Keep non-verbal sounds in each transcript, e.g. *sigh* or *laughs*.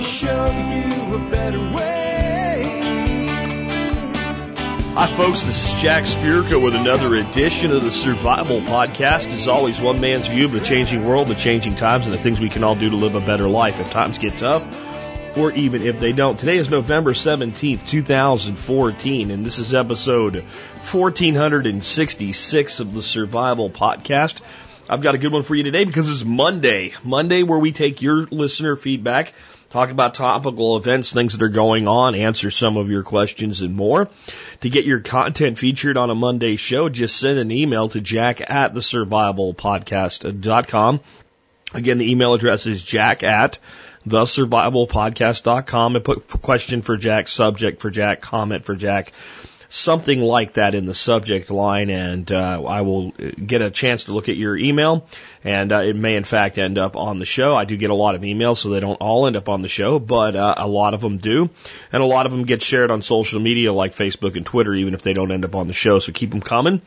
show you a better way. Hi, folks. This is Jack Spirko with another edition of the Survival Podcast. As always, one man's view of the changing world, the changing times, and the things we can all do to live a better life if times get tough, or even if they don't. Today is November 17th, 2014, and this is episode 1466 of the Survival Podcast. I've got a good one for you today because it's Monday. Monday, where we take your listener feedback, talk about topical events, things that are going on, answer some of your questions and more. To get your content featured on a Monday show, just send an email to jack at the. Again, the email address is jack at the survivalpodcast.com and put question for Jack, subject for Jack, comment for Jack something like that in the subject line, and uh, I will get a chance to look at your email, and uh, it may in fact end up on the show. I do get a lot of emails, so they don't all end up on the show, but uh, a lot of them do, and a lot of them get shared on social media like Facebook and Twitter, even if they don't end up on the show. So keep them coming.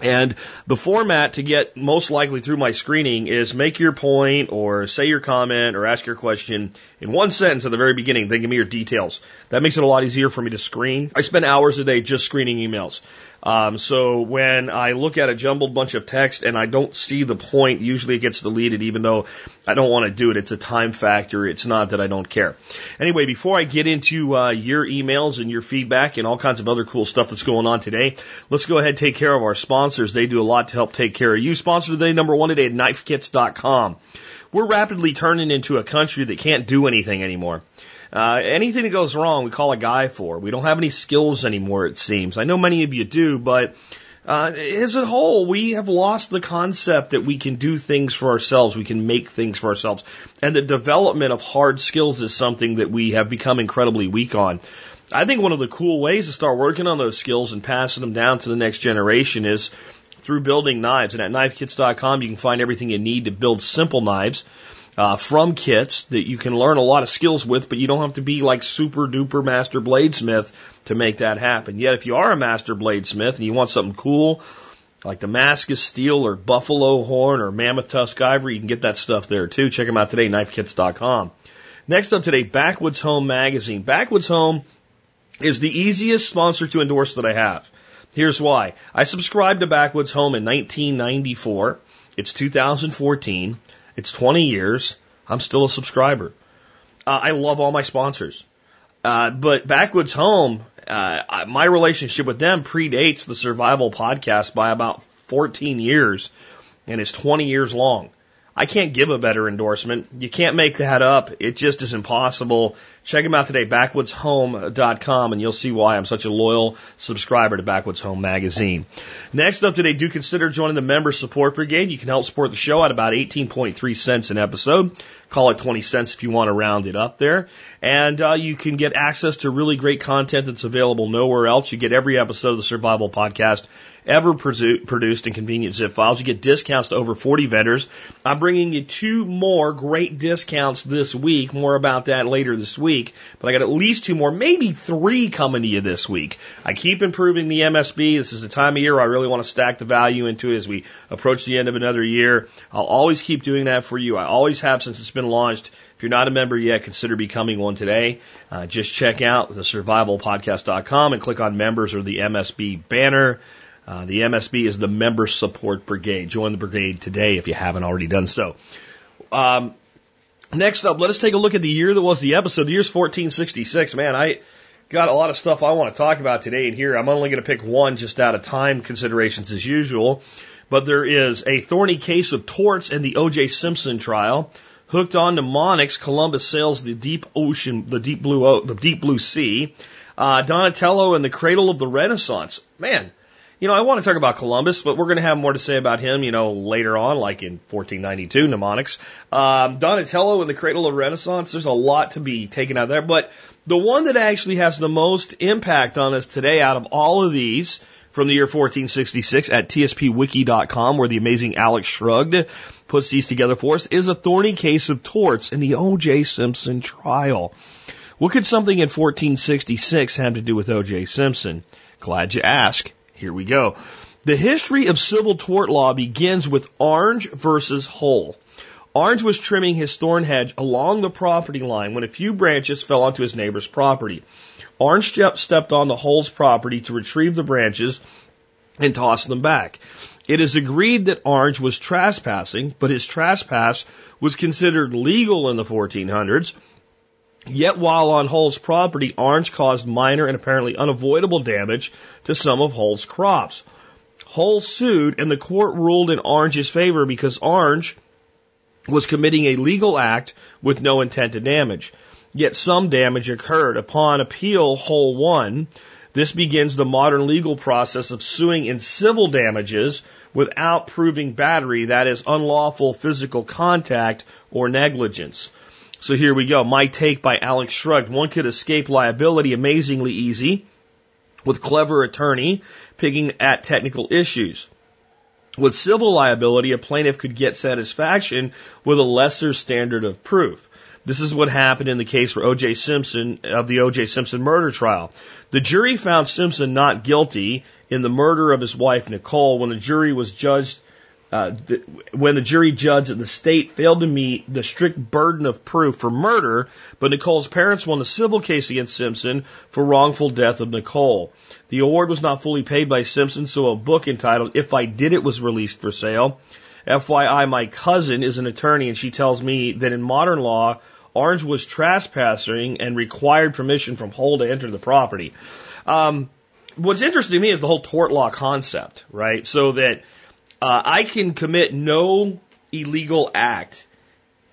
And the format to get most likely through my screening is make your point or say your comment or ask your question in one sentence at the very beginning, then give me your details. That makes it a lot easier for me to screen. I spend hours a day just screening emails. Um, so when I look at a jumbled bunch of text and I don't see the point, usually it gets deleted even though I don't want to do it. It's a time factor. It's not that I don't care. Anyway, before I get into uh, your emails and your feedback and all kinds of other cool stuff that's going on today, let's go ahead and take care of our sponsors. They do a lot to help take care of you. Sponsor today, number one today at knifekits.com. We're rapidly turning into a country that can't do anything anymore. Uh, anything that goes wrong, we call a guy for. We don't have any skills anymore, it seems. I know many of you do, but uh, as a whole, we have lost the concept that we can do things for ourselves, we can make things for ourselves. And the development of hard skills is something that we have become incredibly weak on. I think one of the cool ways to start working on those skills and passing them down to the next generation is through building knives. And at knifekits.com, you can find everything you need to build simple knives uh, from kits that you can learn a lot of skills with, but you don't have to be like super duper master bladesmith to make that happen. Yet if you are a master bladesmith and you want something cool, like Damascus steel or buffalo horn or mammoth tusk ivory, you can get that stuff there too. Check them out today, knifekits.com. Next up today, Backwoods Home Magazine. Backwoods Home is the easiest sponsor to endorse that I have. Here's why. I subscribed to Backwoods Home in 1994. It's 2014. It's 20 years. I'm still a subscriber. Uh, I love all my sponsors. Uh, but Backwoods Home, uh, my relationship with them predates the Survival Podcast by about 14 years, and it's 20 years long. I can't give a better endorsement. You can't make that up. It just is impossible. Check them out today, backwoodshome.com, and you'll see why I'm such a loyal subscriber to Backwoods Home Magazine. Next up today, do consider joining the Member Support Brigade. You can help support the show at about 18.3 cents an episode. Call it 20 cents if you want to round it up there. And uh, you can get access to really great content that's available nowhere else. You get every episode of the Survival Podcast ever produced in convenient zip files. You get discounts to over 40 vendors. I'm bringing you two more great discounts this week. More about that later this week. But I got at least two more, maybe three coming to you this week. I keep improving the MSB. This is the time of year I really want to stack the value into as we approach the end of another year. I'll always keep doing that for you. I always have since it's been launched. If you're not a member yet, consider becoming one today. Uh, just check out the survivalpodcast.com and click on members or the MSB banner. Uh, the MSB is the Member Support Brigade. Join the brigade today if you haven't already done so. Um, next up, let us take a look at the year that was the episode. The year's 1466. Man, I got a lot of stuff I want to talk about today and here. I'm only going to pick one just out of time considerations as usual. But there is a thorny case of torts in the O.J. Simpson trial. Hooked on mnemonics, Columbus sails the deep ocean, the deep blue, the deep blue sea. Uh, Donatello and the cradle of the Renaissance. Man, you know, I want to talk about Columbus, but we're going to have more to say about him, you know, later on, like in 1492 mnemonics. Um, Donatello and the Cradle of Renaissance, there's a lot to be taken out there, but the one that actually has the most impact on us today out of all of these from the year 1466 at tspwiki.com, where the amazing Alex Shrugged puts these together for us, is a thorny case of torts in the O.J. Simpson trial. What could something in 1466 have to do with O.J. Simpson? Glad you ask. Here we go. The history of civil tort law begins with Orange versus Hull. Orange was trimming his thorn hedge along the property line when a few branches fell onto his neighbor's property. Orange stepped on the Hull's property to retrieve the branches and toss them back. It is agreed that Orange was trespassing, but his trespass was considered legal in the 1400s. Yet while on Hull's property, Orange caused minor and apparently unavoidable damage to some of Hull's crops. Hull sued and the court ruled in Orange's favor because Orange was committing a legal act with no intent to damage. Yet some damage occurred. Upon appeal, Hull won. This begins the modern legal process of suing in civil damages without proving battery, that is, unlawful physical contact or negligence. So here we go. My take by Alex Shrugged. One could escape liability amazingly easy with clever attorney picking at technical issues. With civil liability, a plaintiff could get satisfaction with a lesser standard of proof. This is what happened in the case for O.J. Simpson of the O.J. Simpson murder trial. The jury found Simpson not guilty in the murder of his wife Nicole when the jury was judged uh, when the jury judged that the state failed to meet the strict burden of proof for murder, but Nicole's parents won the civil case against Simpson for wrongful death of Nicole. The award was not fully paid by Simpson, so a book entitled If I Did It was released for sale. FYI, my cousin is an attorney and she tells me that in modern law, Orange was trespassing and required permission from Hull to enter the property. Um, what's interesting to me is the whole tort law concept, right? So that uh, I can commit no illegal act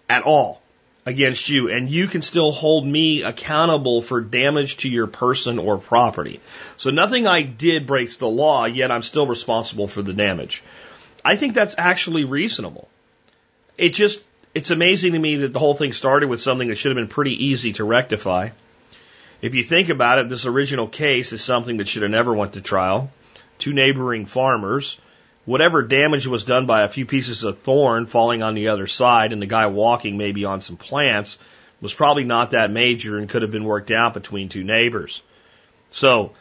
at all against you, and you can still hold me accountable for damage to your person or property. So nothing I did breaks the law, yet I'm still responsible for the damage. I think that's actually reasonable. It just, it's amazing to me that the whole thing started with something that should have been pretty easy to rectify. If you think about it, this original case is something that should have never went to trial. Two neighboring farmers whatever damage was done by a few pieces of thorn falling on the other side and the guy walking maybe on some plants was probably not that major and could have been worked out between two neighbors. So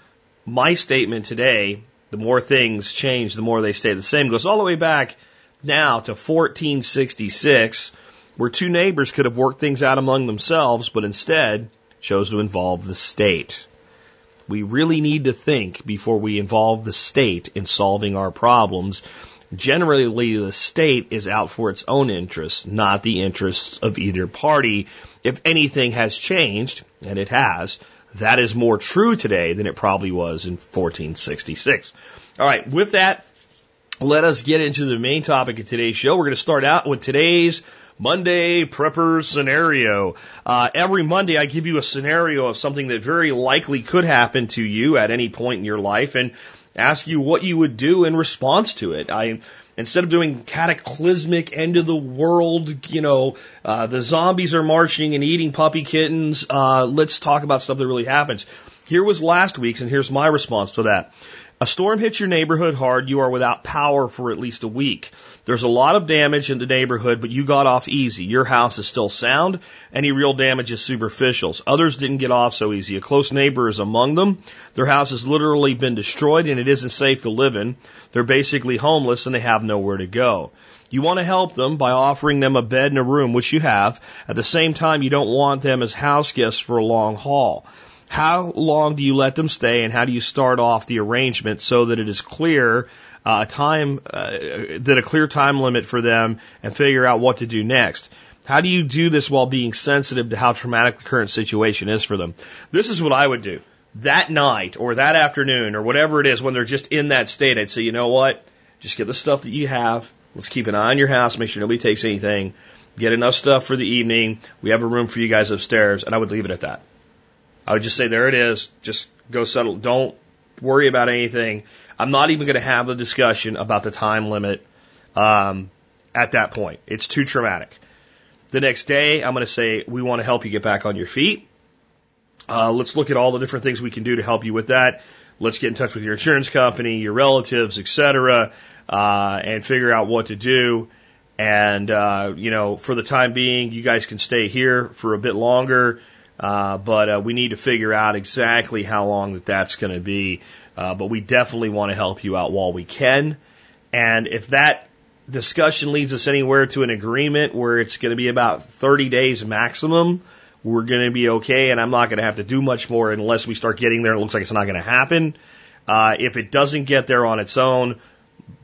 my statement today, the more things change, the more they stay the same, goes all the way back now to 1466, where two neighbors could have worked things out among themselves, but instead chose to involve the state. We really need to think before we involve the state in solving our problems. Generally, the state is out for its own interests, not the interests of either party. If anything has changed, and it has, that is more true today than it probably was in 1466. All right, with that, let us get into the main topic of today's show. We're going to start out with today's Monday prepper scenario. Uh, every Monday, I give you a scenario of something that very likely could happen to you at any point in your life, and ask you what you would do in response to it. I instead of doing cataclysmic end of the world, you know, uh, the zombies are marching and eating puppy kittens. Uh, let's talk about stuff that really happens. Here was last week's, and here's my response to that. A storm hits your neighborhood hard. You are without power for at least a week. There's a lot of damage in the neighborhood, but you got off easy. Your house is still sound. Any real damage is superficial. Others didn't get off so easy. A close neighbor is among them. Their house has literally been destroyed and it isn't safe to live in. They're basically homeless and they have nowhere to go. You want to help them by offering them a bed and a room, which you have. At the same time, you don't want them as house guests for a long haul. How long do you let them stay and how do you start off the arrangement so that it is clear uh, time uh, that a clear time limit for them and figure out what to do next. How do you do this while being sensitive to how traumatic the current situation is for them? This is what I would do. That night or that afternoon or whatever it is when they're just in that state, I'd say, you know what? Just get the stuff that you have. Let's keep an eye on your house, make sure nobody takes anything. Get enough stuff for the evening. We have a room for you guys upstairs, and I would leave it at that. I would just say, there it is. Just go settle. Don't worry about anything. I'm not even going to have the discussion about the time limit um, at that point. It's too traumatic. The next day, I'm going to say, we want to help you get back on your feet. Uh, let's look at all the different things we can do to help you with that. Let's get in touch with your insurance company, your relatives, etc., uh, and figure out what to do. And uh, you know, for the time being, you guys can stay here for a bit longer, uh, but uh, we need to figure out exactly how long that that's going to be. Uh, but we definitely want to help you out while we can. And if that discussion leads us anywhere to an agreement where it's going to be about 30 days maximum, we're going to be okay, and I'm not going to have to do much more unless we start getting there. It looks like it's not going to happen. Uh, if it doesn't get there on its own,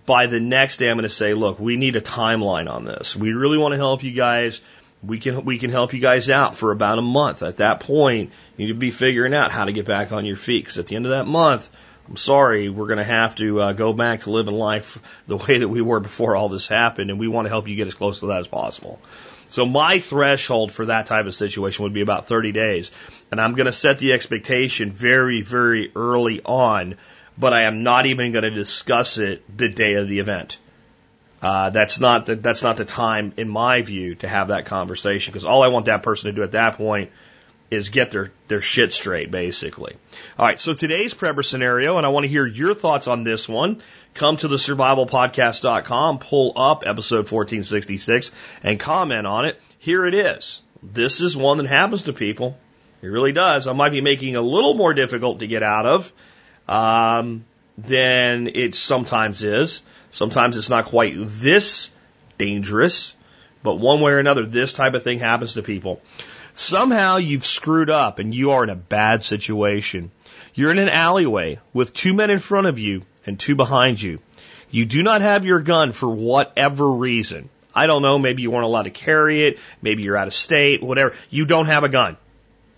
by the next day, I'm going to say, look, we need a timeline on this. We really want to help you guys. We can we can help you guys out for about a month. At that point, you need to be figuring out how to get back on your feet. Because at the end of that month, I'm sorry, we're going to have to uh, go back to living life the way that we were before all this happened, and we want to help you get as close to that as possible. So my threshold for that type of situation would be about 30 days, and I'm going to set the expectation very, very early on, but I am not even going to discuss it the day of the event. Uh, that's not the, that's not the time, in my view, to have that conversation because all I want that person to do at that point is get their, their shit straight, basically. All right, so today's prepper scenario, and I want to hear your thoughts on this one. Come to the survivalpodcast.com, pull up episode 1466, and comment on it. Here it is. This is one that happens to people. It really does. I might be making a little more difficult to get out of um, than it sometimes is. Sometimes it's not quite this dangerous, but one way or another, this type of thing happens to people. Somehow you've screwed up and you are in a bad situation. You're in an alleyway with two men in front of you and two behind you. You do not have your gun for whatever reason. I don't know, maybe you weren't allowed to carry it, maybe you're out of state, whatever. You don't have a gun,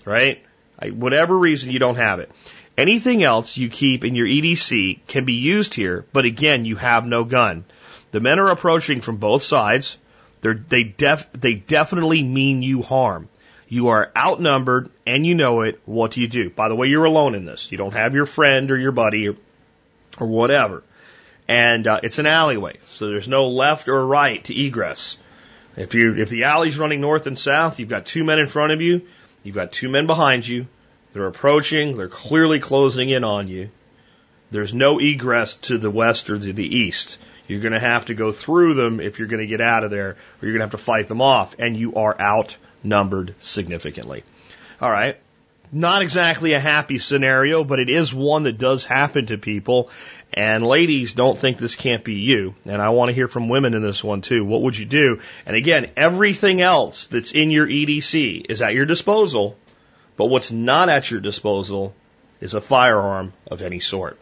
right? Whatever reason, you don't have it. Anything else you keep in your EDC can be used here, but again, you have no gun. The men are approaching from both sides. They're, they def, they definitely mean you harm. You are outnumbered and you know it. What do you do? By the way, you're alone in this. You don't have your friend or your buddy or, or whatever. And uh, it's an alleyway, so there's no left or right to egress. If you if the alley's running north and south, you've got two men in front of you, you've got two men behind you. They're approaching. They're clearly closing in on you. There's no egress to the west or to the east. You're going to have to go through them if you're going to get out of there, or you're going to have to fight them off, and you are out numbered significantly. All right. Not exactly a happy scenario, but it is one that does happen to people. And ladies, don't think this can't be you. And I want to hear from women in this one too. What would you do? And again, everything else that's in your EDC is at your disposal, but what's not at your disposal is a firearm of any sort.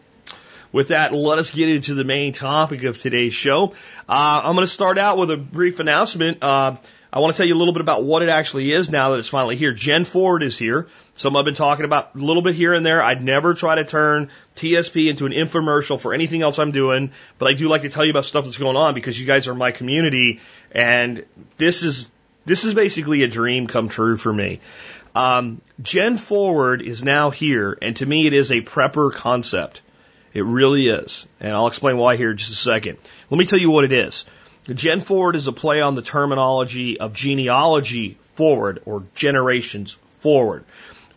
With that, let us get into the main topic of today's show. Uh, I'm going to start out with a brief announcement. Uh, I want to tell you a little bit about what it actually is now that it's finally here. Gen Forward is here. Some I've been talking about a little bit here and there. I'd never try to turn TSP into an infomercial for anything else I'm doing, but I do like to tell you about stuff that's going on because you guys are my community and this is, this is basically a dream come true for me. Um, Gen Forward is now here and to me it is a prepper concept. It really is. And I'll explain why here in just a second. Let me tell you what it is. The Gen Forward is a play on the terminology of genealogy forward or generations forward.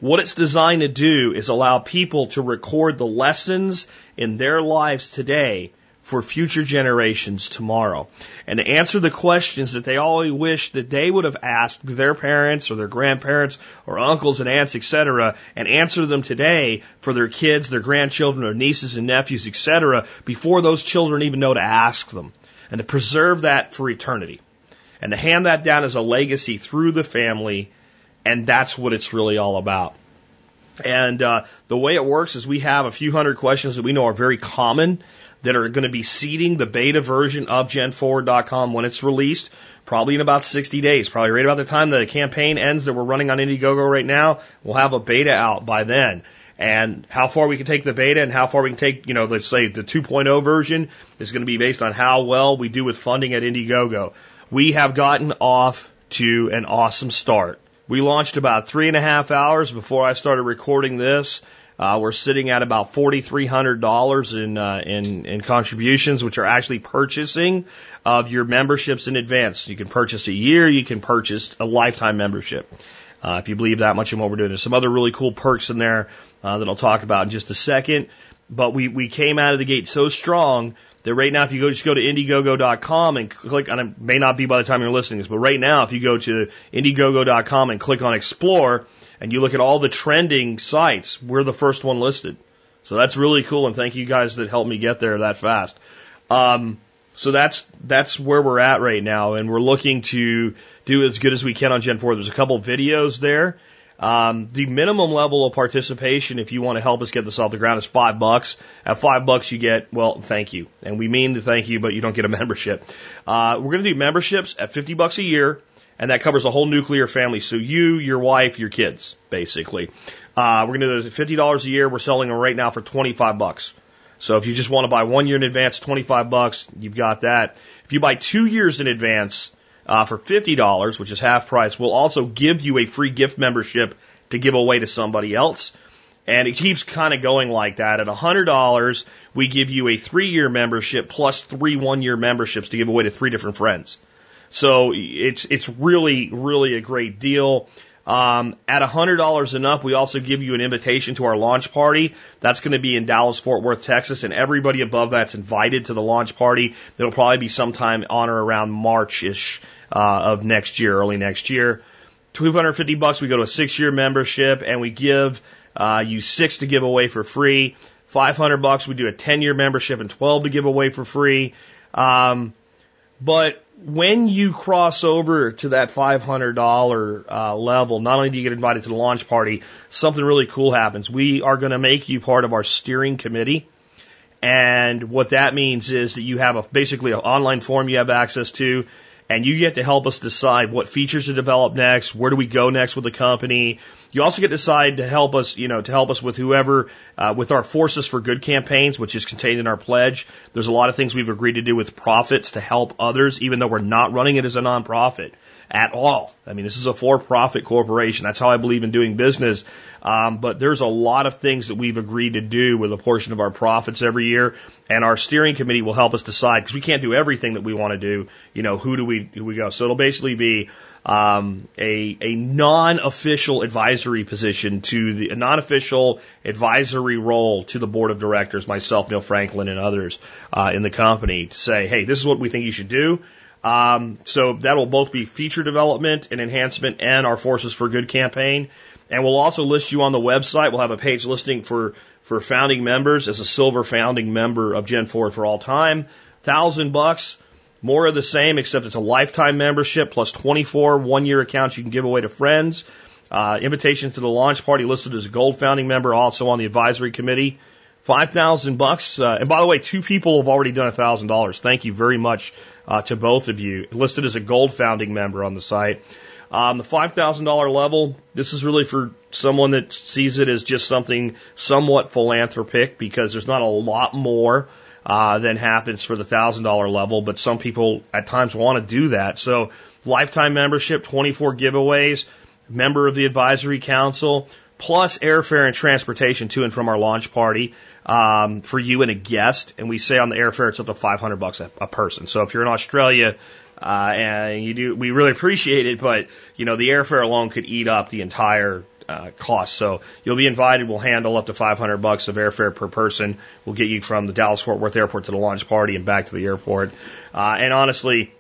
What it's designed to do is allow people to record the lessons in their lives today for future generations tomorrow and to answer the questions that they always wish that they would have asked their parents or their grandparents or uncles and aunts, etc., and answer them today for their kids, their grandchildren, their nieces and nephews, etc., before those children even know to ask them and to preserve that for eternity and to hand that down as a legacy through the family. And that's what it's really all about. And uh, the way it works is we have a few hundred questions that we know are very common that are going to be seeding the beta version of genforward.com when it's released, probably in about 60 days, probably right about the time that the campaign ends that we're running on Indiegogo right now. We'll have a beta out by then and how far we can take the beta and how far we can take, you know, let's say the 2.0 version is going to be based on how well we do with funding at Indiegogo. We have gotten off to an awesome start. We launched about three and a half hours before I started recording this. Uh, we're sitting at about forty three hundred dollars in, uh, in in contributions, which are actually purchasing of your memberships in advance. You can purchase a year, you can purchase a lifetime membership. Uh, if you believe that much in what we're doing, there's some other really cool perks in there uh, that I'll talk about in just a second. But we, we came out of the gate so strong that right now, if you go just go to Indiegogo.com and click on it, may not be by the time you're listening to this, but right now, if you go to Indiegogo.com and click on Explore and you look at all the trending sites, we're the first one listed. So that's really cool, and thank you guys that helped me get there that fast. Um, So that's that's where we're at right now, and we're looking to do as good as we can on Gen Forward. There's a couple videos there. Um, the minimum level of participation, if you want to help us get this off the ground, is five bucks. At five bucks, you get well, thank you, and we mean to thank you, but you don't get a *laughs* membership. Uh, we're going to do memberships at fifty bucks a year, and that covers a whole nuclear family. So you, your wife, your kids, basically. Uh, we're going to do fifty dollars a year. We're selling them right now for twenty five bucks. So if you just want to buy one year in advance, 25 bucks, you've got that. If you buy two years in advance uh, for $50, which is half price, we'll also give you a free gift membership to give away to somebody else. And it keeps kind of going like that. At $100, we give you a three year membership plus three one year memberships to give away to three different friends. So it's, it's really, really a great deal. Um, at $100 and up, we also give you an invitation to our launch party. That's going to be in Dallas, Fort Worth, Texas, and everybody above that's invited to the launch party. It'll probably be sometime on or around March-ish uh, of next year, early next year. 250 bucks, we go to a six-year membership, and we give uh, you six to give away for free. 500 bucks, we do a 10-year membership and 12 to give away for free. Um, but when you cross over to that $500 uh, level, not only do you get invited to the launch party, something really cool happens. We are going to make you part of our steering committee. And what that means is that you have a, basically an online form you have access to and you get to help us decide what features to develop next, where do we go next with the company. You also get to decide to help us, you know, to help us with whoever, uh, with our Forces for Good campaigns, which is contained in our pledge. There's a lot of things we've agreed to do with profits to help others, even though we're not running it as a nonprofit at all. I mean, this is a for-profit corporation. That's how I believe in doing business. Um, but there's a lot of things that we've agreed to do with a portion of our profits every year, and our steering committee will help us decide because we can't do everything that we want to do. You know, who do we who we go? So it'll basically be um, a a non-official advisory position to the a non-official advisory role to the board of directors, myself, Neil Franklin, and others uh, in the company to say, hey, this is what we think you should do. Um, so that'll both be feature development and enhancement and our Forces for Good campaign. And we'll also list you on the website. We'll have a page listing for, for founding members as a silver founding member of Gen Forward for all time. Thousand bucks, more of the same, except it's a lifetime membership plus 24 one year accounts you can give away to friends. Uh, invitation to the launch party listed as a gold founding member, also on the advisory committee. Five thousand bucks. Uh, and by the way, two people have already done a thousand dollars. Thank you very much uh, to both of you. Listed as a gold founding member on the site. Um, the five thousand dollar level. This is really for someone that sees it as just something somewhat philanthropic because there's not a lot more uh, than happens for the thousand dollar level, but some people at times want to do that. So lifetime membership, 24 giveaways, member of the advisory council, plus airfare and transportation to and from our launch party um, for you and a guest. And we say on the airfare it's up to 500 bucks a, a person. So if you're in Australia, uh, and you do, we really appreciate it, but you know, the airfare alone could eat up the entire uh, cost. So you'll be invited. We'll handle up to 500 bucks of airfare per person. We'll get you from the Dallas Fort Worth airport to the launch party and back to the airport. Uh, and honestly,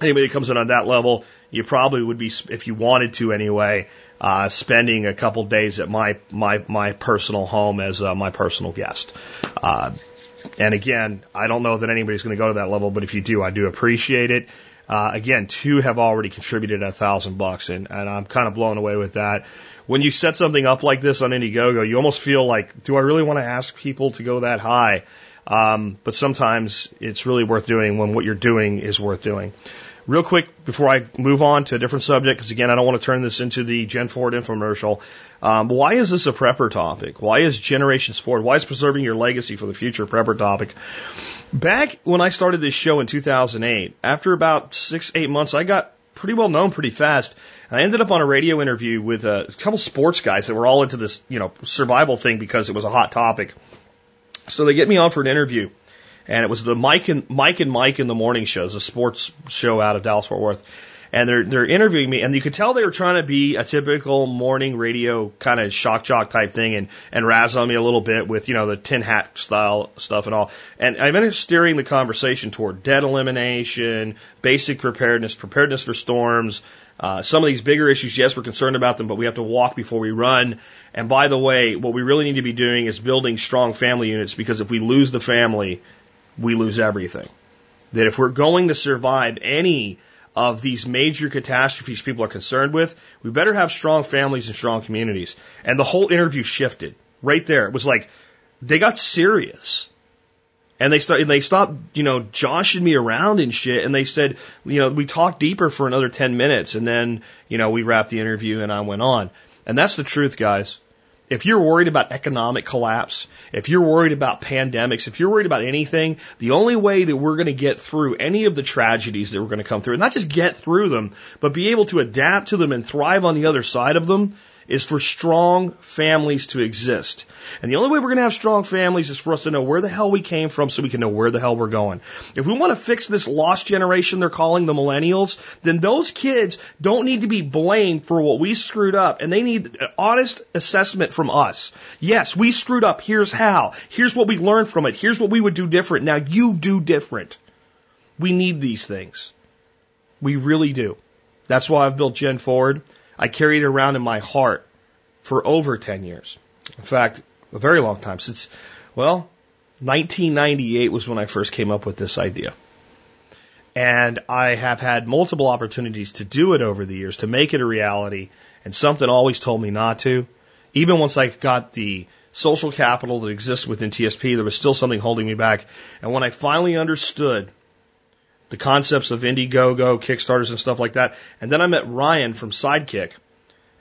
anybody that comes in on that level, you probably would be, if you wanted to anyway, uh, spending a couple days at my my my personal home as uh, my personal guest. Uh, and again, I don't know that anybody's going to go to that level, but if you do, I do appreciate it. Uh, again, two have already contributed a thousand bucks, and, and I'm kind of blown away with that. When you set something up like this on Indiegogo, you almost feel like, do I really want to ask people to go that high? Um, but sometimes it's really worth doing when what you're doing is worth doing. Real quick before I move on to a different subject, because again, I don't want to turn this into the Gen Forward infomercial. Um, why is this a prepper topic? Why is Generations Forward? Why is preserving your legacy for the future a prepper topic? Back when I started this show in 2008, after about six, eight months, I got pretty well known pretty fast. And I ended up on a radio interview with a couple sports guys that were all into this, you know, survival thing because it was a hot topic. So they get me on for an interview and it was the Mike and Mike and Mike in the morning shows, a sports show out of Dallas Fort Worth. And they're they're interviewing me, and you could tell they were trying to be a typical morning radio kind of shock jock type thing, and and razz on me a little bit with you know the tin hat style stuff and all. And I've been steering the conversation toward debt elimination, basic preparedness, preparedness for storms, uh, some of these bigger issues, yes, we're concerned about them, but we have to walk before we run. And by the way, what we really need to be doing is building strong family units because if we lose the family, we lose everything. that if we're going to survive any of these major catastrophes people are concerned with, we better have strong families and strong communities. And the whole interview shifted right there. It was like they got serious. And they started, they stopped, you know, joshing me around and shit. And they said, you know, we talked deeper for another 10 minutes. And then, you know, we wrapped the interview and I went on. And that's the truth, guys. If you're worried about economic collapse, if you're worried about pandemics, if you're worried about anything, the only way that we're going to get through any of the tragedies that we're going to come through, and not just get through them, but be able to adapt to them and thrive on the other side of them, is for strong families to exist. And the only way we're going to have strong families is for us to know where the hell we came from so we can know where the hell we're going. If we want to fix this lost generation they're calling the millennials, then those kids don't need to be blamed for what we screwed up and they need an honest assessment from us. Yes, we screwed up. Here's how. Here's what we learned from it. Here's what we would do different. Now you do different. We need these things. We really do. That's why I've built Gen Forward. I carried it around in my heart for over 10 years. In fact, a very long time since, well, 1998 was when I first came up with this idea. And I have had multiple opportunities to do it over the years, to make it a reality, and something always told me not to. Even once I got the social capital that exists within TSP, there was still something holding me back. And when I finally understood the concepts of Indiegogo, Kickstarters, and stuff like that. And then I met Ryan from Sidekick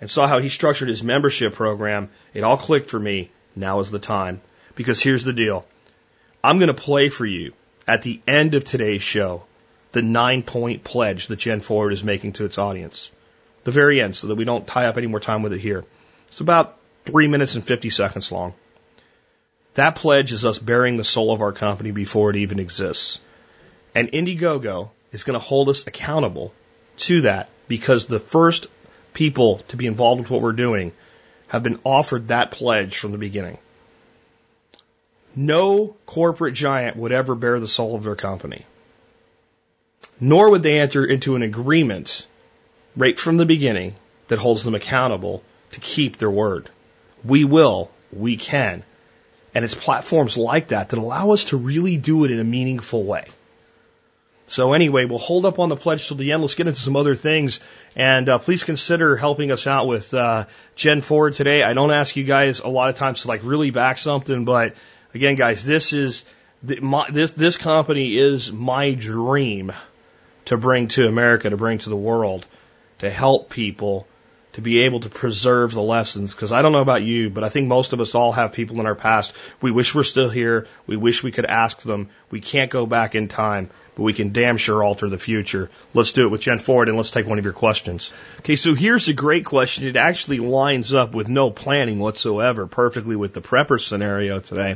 and saw how he structured his membership program. It all clicked for me. Now is the time. Because here's the deal I'm going to play for you at the end of today's show the nine point pledge that Gen Forward is making to its audience. The very end, so that we don't tie up any more time with it here. It's about three minutes and 50 seconds long. That pledge is us bearing the soul of our company before it even exists. And Indiegogo is going to hold us accountable to that because the first people to be involved with what we're doing have been offered that pledge from the beginning. No corporate giant would ever bear the soul of their company. Nor would they enter into an agreement right from the beginning that holds them accountable to keep their word. We will, we can. And it's platforms like that that allow us to really do it in a meaningful way. So anyway, we'll hold up on the pledge till the end. Let's get into some other things, and uh, please consider helping us out with uh, Gen Forward today. I don't ask you guys a lot of times to like really back something, but again, guys, this is my, this this company is my dream to bring to America, to bring to the world, to help people to be able to preserve the lessons. Because I don't know about you, but I think most of us all have people in our past. We wish we're still here. We wish we could ask them. We can't go back in time, but we can damn sure alter the future. Let's do it with Gen Forward and let's take one of your questions. Okay, so here's a great question. It actually lines up with no planning whatsoever, perfectly with the prepper scenario today.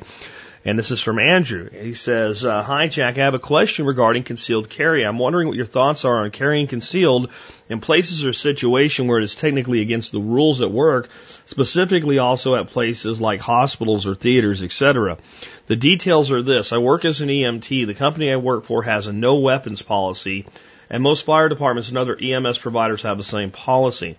And this is from Andrew. He says, uh, Hi, Jack. I have a question regarding concealed carry. I'm wondering what your thoughts are on carrying concealed in places or situation where it is technically against the rules at work, specifically also at places like hospitals or theaters, etc. The details are this. I work as an EMT. The company I work for has a no weapons policy, and most fire departments and other EMS providers have the same policy.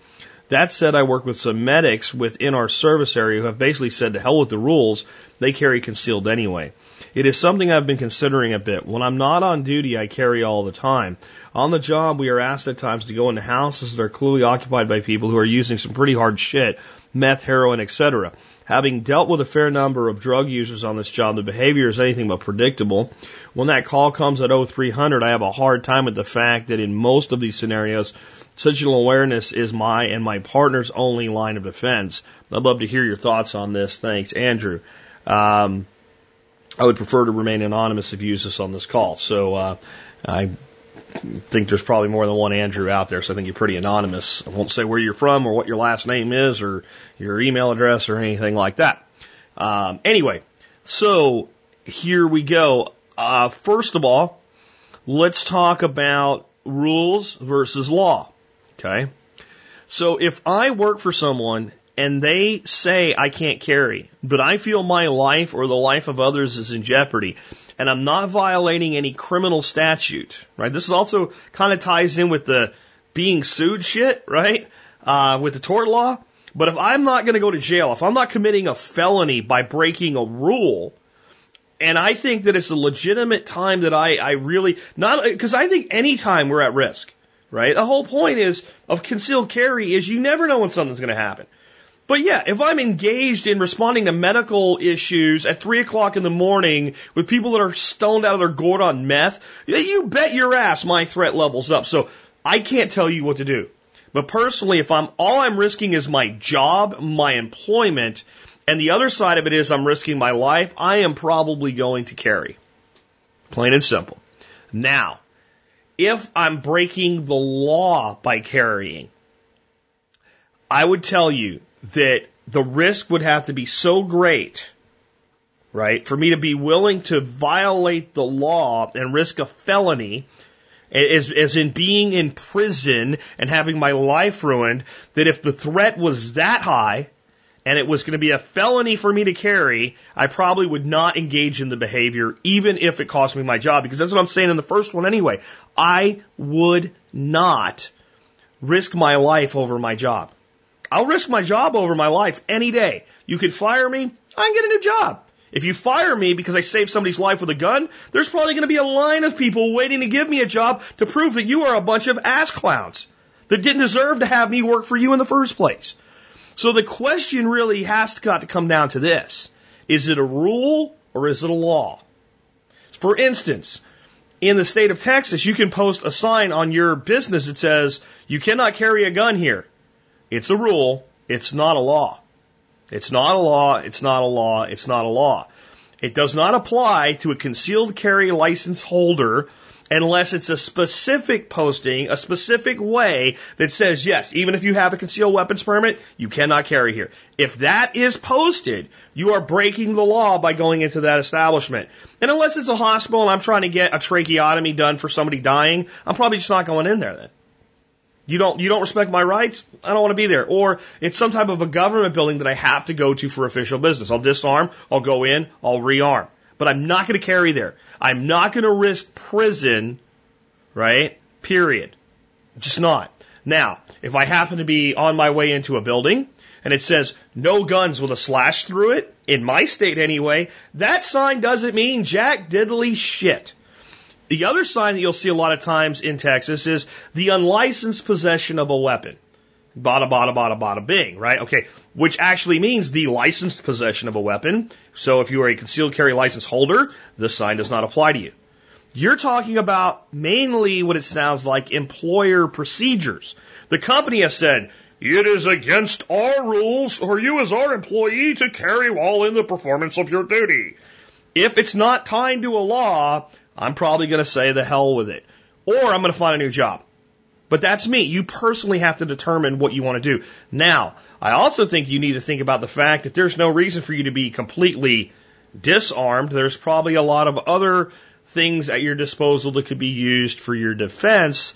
That said, I work with some medics within our service area who have basically said to hell with the rules, they carry concealed anyway. It is something I've been considering a bit. When I'm not on duty, I carry all the time. On the job, we are asked at times to go into houses that are clearly occupied by people who are using some pretty hard shit, meth, heroin, etc. Having dealt with a fair number of drug users on this job, the behavior is anything but predictable. When that call comes at 0300, I have a hard time with the fact that in most of these scenarios, Situational awareness is my and my partner's only line of defense. I'd love to hear your thoughts on this. Thanks, Andrew. Um, I would prefer to remain anonymous if you use this on this call. So uh, I think there's probably more than one Andrew out there, so I think you're pretty anonymous. I won't say where you're from or what your last name is or your email address or anything like that. Um, anyway, so here we go. Uh, first of all, let's talk about rules versus law. Okay. So if I work for someone and they say I can't carry, but I feel my life or the life of others is in jeopardy, and I'm not violating any criminal statute, right? This is also kind of ties in with the being sued shit, right? Uh, with the tort law. But if I'm not going to go to jail, if I'm not committing a felony by breaking a rule, And I think that it's a legitimate time that I, I really, not, because I think any time we're at risk, right? The whole point is, of concealed carry is you never know when something's going to happen. But yeah, if I'm engaged in responding to medical issues at three o'clock in the morning with people that are stoned out of their gourd on meth, you bet your ass my threat level's up. So I can't tell you what to do. But personally, if I'm, all I'm risking is my job, my employment, and the other side of it is I'm risking my life, I am probably going to carry. Plain and simple. Now, if I'm breaking the law by carrying, I would tell you that the risk would have to be so great, right, for me to be willing to violate the law and risk a felony, as, as in being in prison and having my life ruined, that if the threat was that high, and it was going to be a felony for me to carry, I probably would not engage in the behavior, even if it cost me my job, because that's what I'm saying in the first one anyway. I would not risk my life over my job. I'll risk my job over my life any day. You could fire me, I can get a new job. If you fire me because I saved somebody's life with a gun, there's probably going to be a line of people waiting to give me a job to prove that you are a bunch of ass clowns that didn't deserve to have me work for you in the first place. So the question really has got to come down to this. Is it a rule or is it a law? For instance, in the state of Texas, you can post a sign on your business that says, you cannot carry a gun here. It's a rule. It's not a law. It's not a law. It's not a law. It's not a law. It does not apply to a concealed carry license holder unless it's a specific posting, a specific way that says, yes, even if you have a concealed weapons permit, you cannot carry here. If that is posted, you are breaking the law by going into that establishment. And unless it's a hospital and I'm trying to get a tracheotomy done for somebody dying, I'm probably just not going in there then. You don't, you don't respect my rights? I don't want to be there. Or it's some type of a government building that I have to go to for official business. I'll disarm, I'll go in, I'll rearm. But I'm not going to carry there. I'm not going to risk prison, right? Period. Just not. Now, if I happen to be on my way into a building and it says no guns with a slash through it, in my state anyway, that sign doesn't mean jack diddly shit. The other sign that you'll see a lot of times in Texas is the unlicensed possession of a weapon. Bada, bada, bada, bada, bing, right? Okay. Which actually means the licensed possession of a weapon. So if you are a concealed carry license holder, this sign does not apply to you. You're talking about mainly what it sounds like employer procedures. The company has said, it is against our rules for you as our employee to carry while in the performance of your duty. If it's not tied to a law, I'm probably going to say the hell with it. Or I'm going to find a new job. But that's me. You personally have to determine what you want to do. Now, I also think you need to think about the fact that there's no reason for you to be completely disarmed. There's probably a lot of other things at your disposal that could be used for your defense.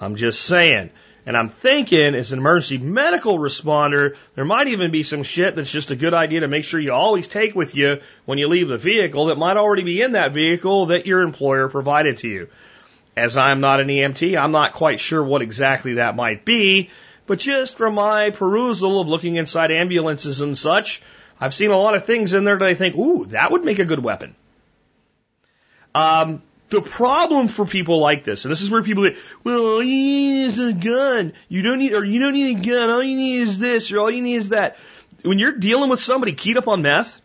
I'm just saying. And I'm thinking, as an emergency medical responder, there might even be some shit that's just a good idea to make sure you always take with you when you leave the vehicle that might already be in that vehicle that your employer provided to you. As I'm not an EMT, I'm not quite sure what exactly that might be, but just from my perusal of looking inside ambulances and such, I've seen a lot of things in there that I think, ooh, that would make a good weapon. Um, the problem for people like this, and this is where people get, well, all you need is a gun. You don't need, or you don't need a gun. All you need is this, or all you need is that. When you're dealing with somebody keyed up on meth,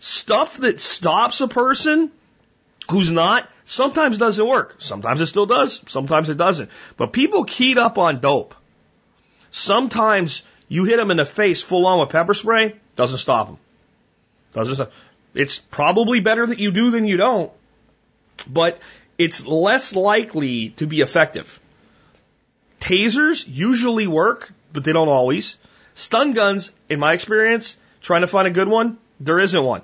stuff that stops a person who's not sometimes doesn't work. Sometimes it still does. Sometimes it doesn't. But people keyed up on dope. Sometimes you hit them in the face full on with pepper spray, doesn't stop them. Doesn't stop. It's probably better that you do than you don't but it's less likely to be effective. Tasers usually work, but they don't always. Stun guns, in my experience, trying to find a good one, there isn't one.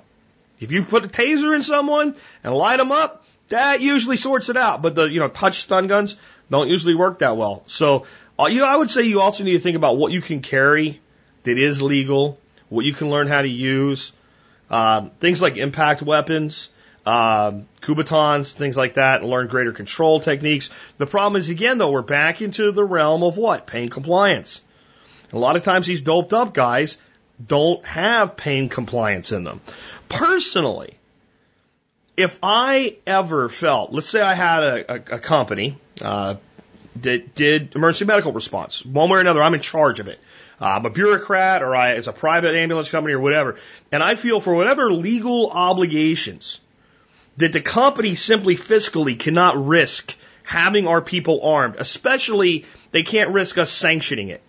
If you put a taser in someone and light them up, that usually sorts it out. But the, you know, touch stun guns don't usually work that well. So, uh, you know, I would say you also need to think about what you can carry that is legal, what you can learn how to use, um, things like impact weapons, um, Kubotans, things like that, and learn greater control techniques. The problem is, again, though, we're back into the realm of what? Pain compliance. A lot of times these doped up guys don't have pain compliance in them. Personally, if I ever felt, let's say I had a, a, a company uh, that did emergency medical response, one way or another, I'm in charge of it. Uh, I'm a bureaucrat, or I, it's a private ambulance company, or whatever, and I feel for whatever legal obligations that the company simply fiscally cannot risk having our people armed, especially they can't risk us sanctioning it.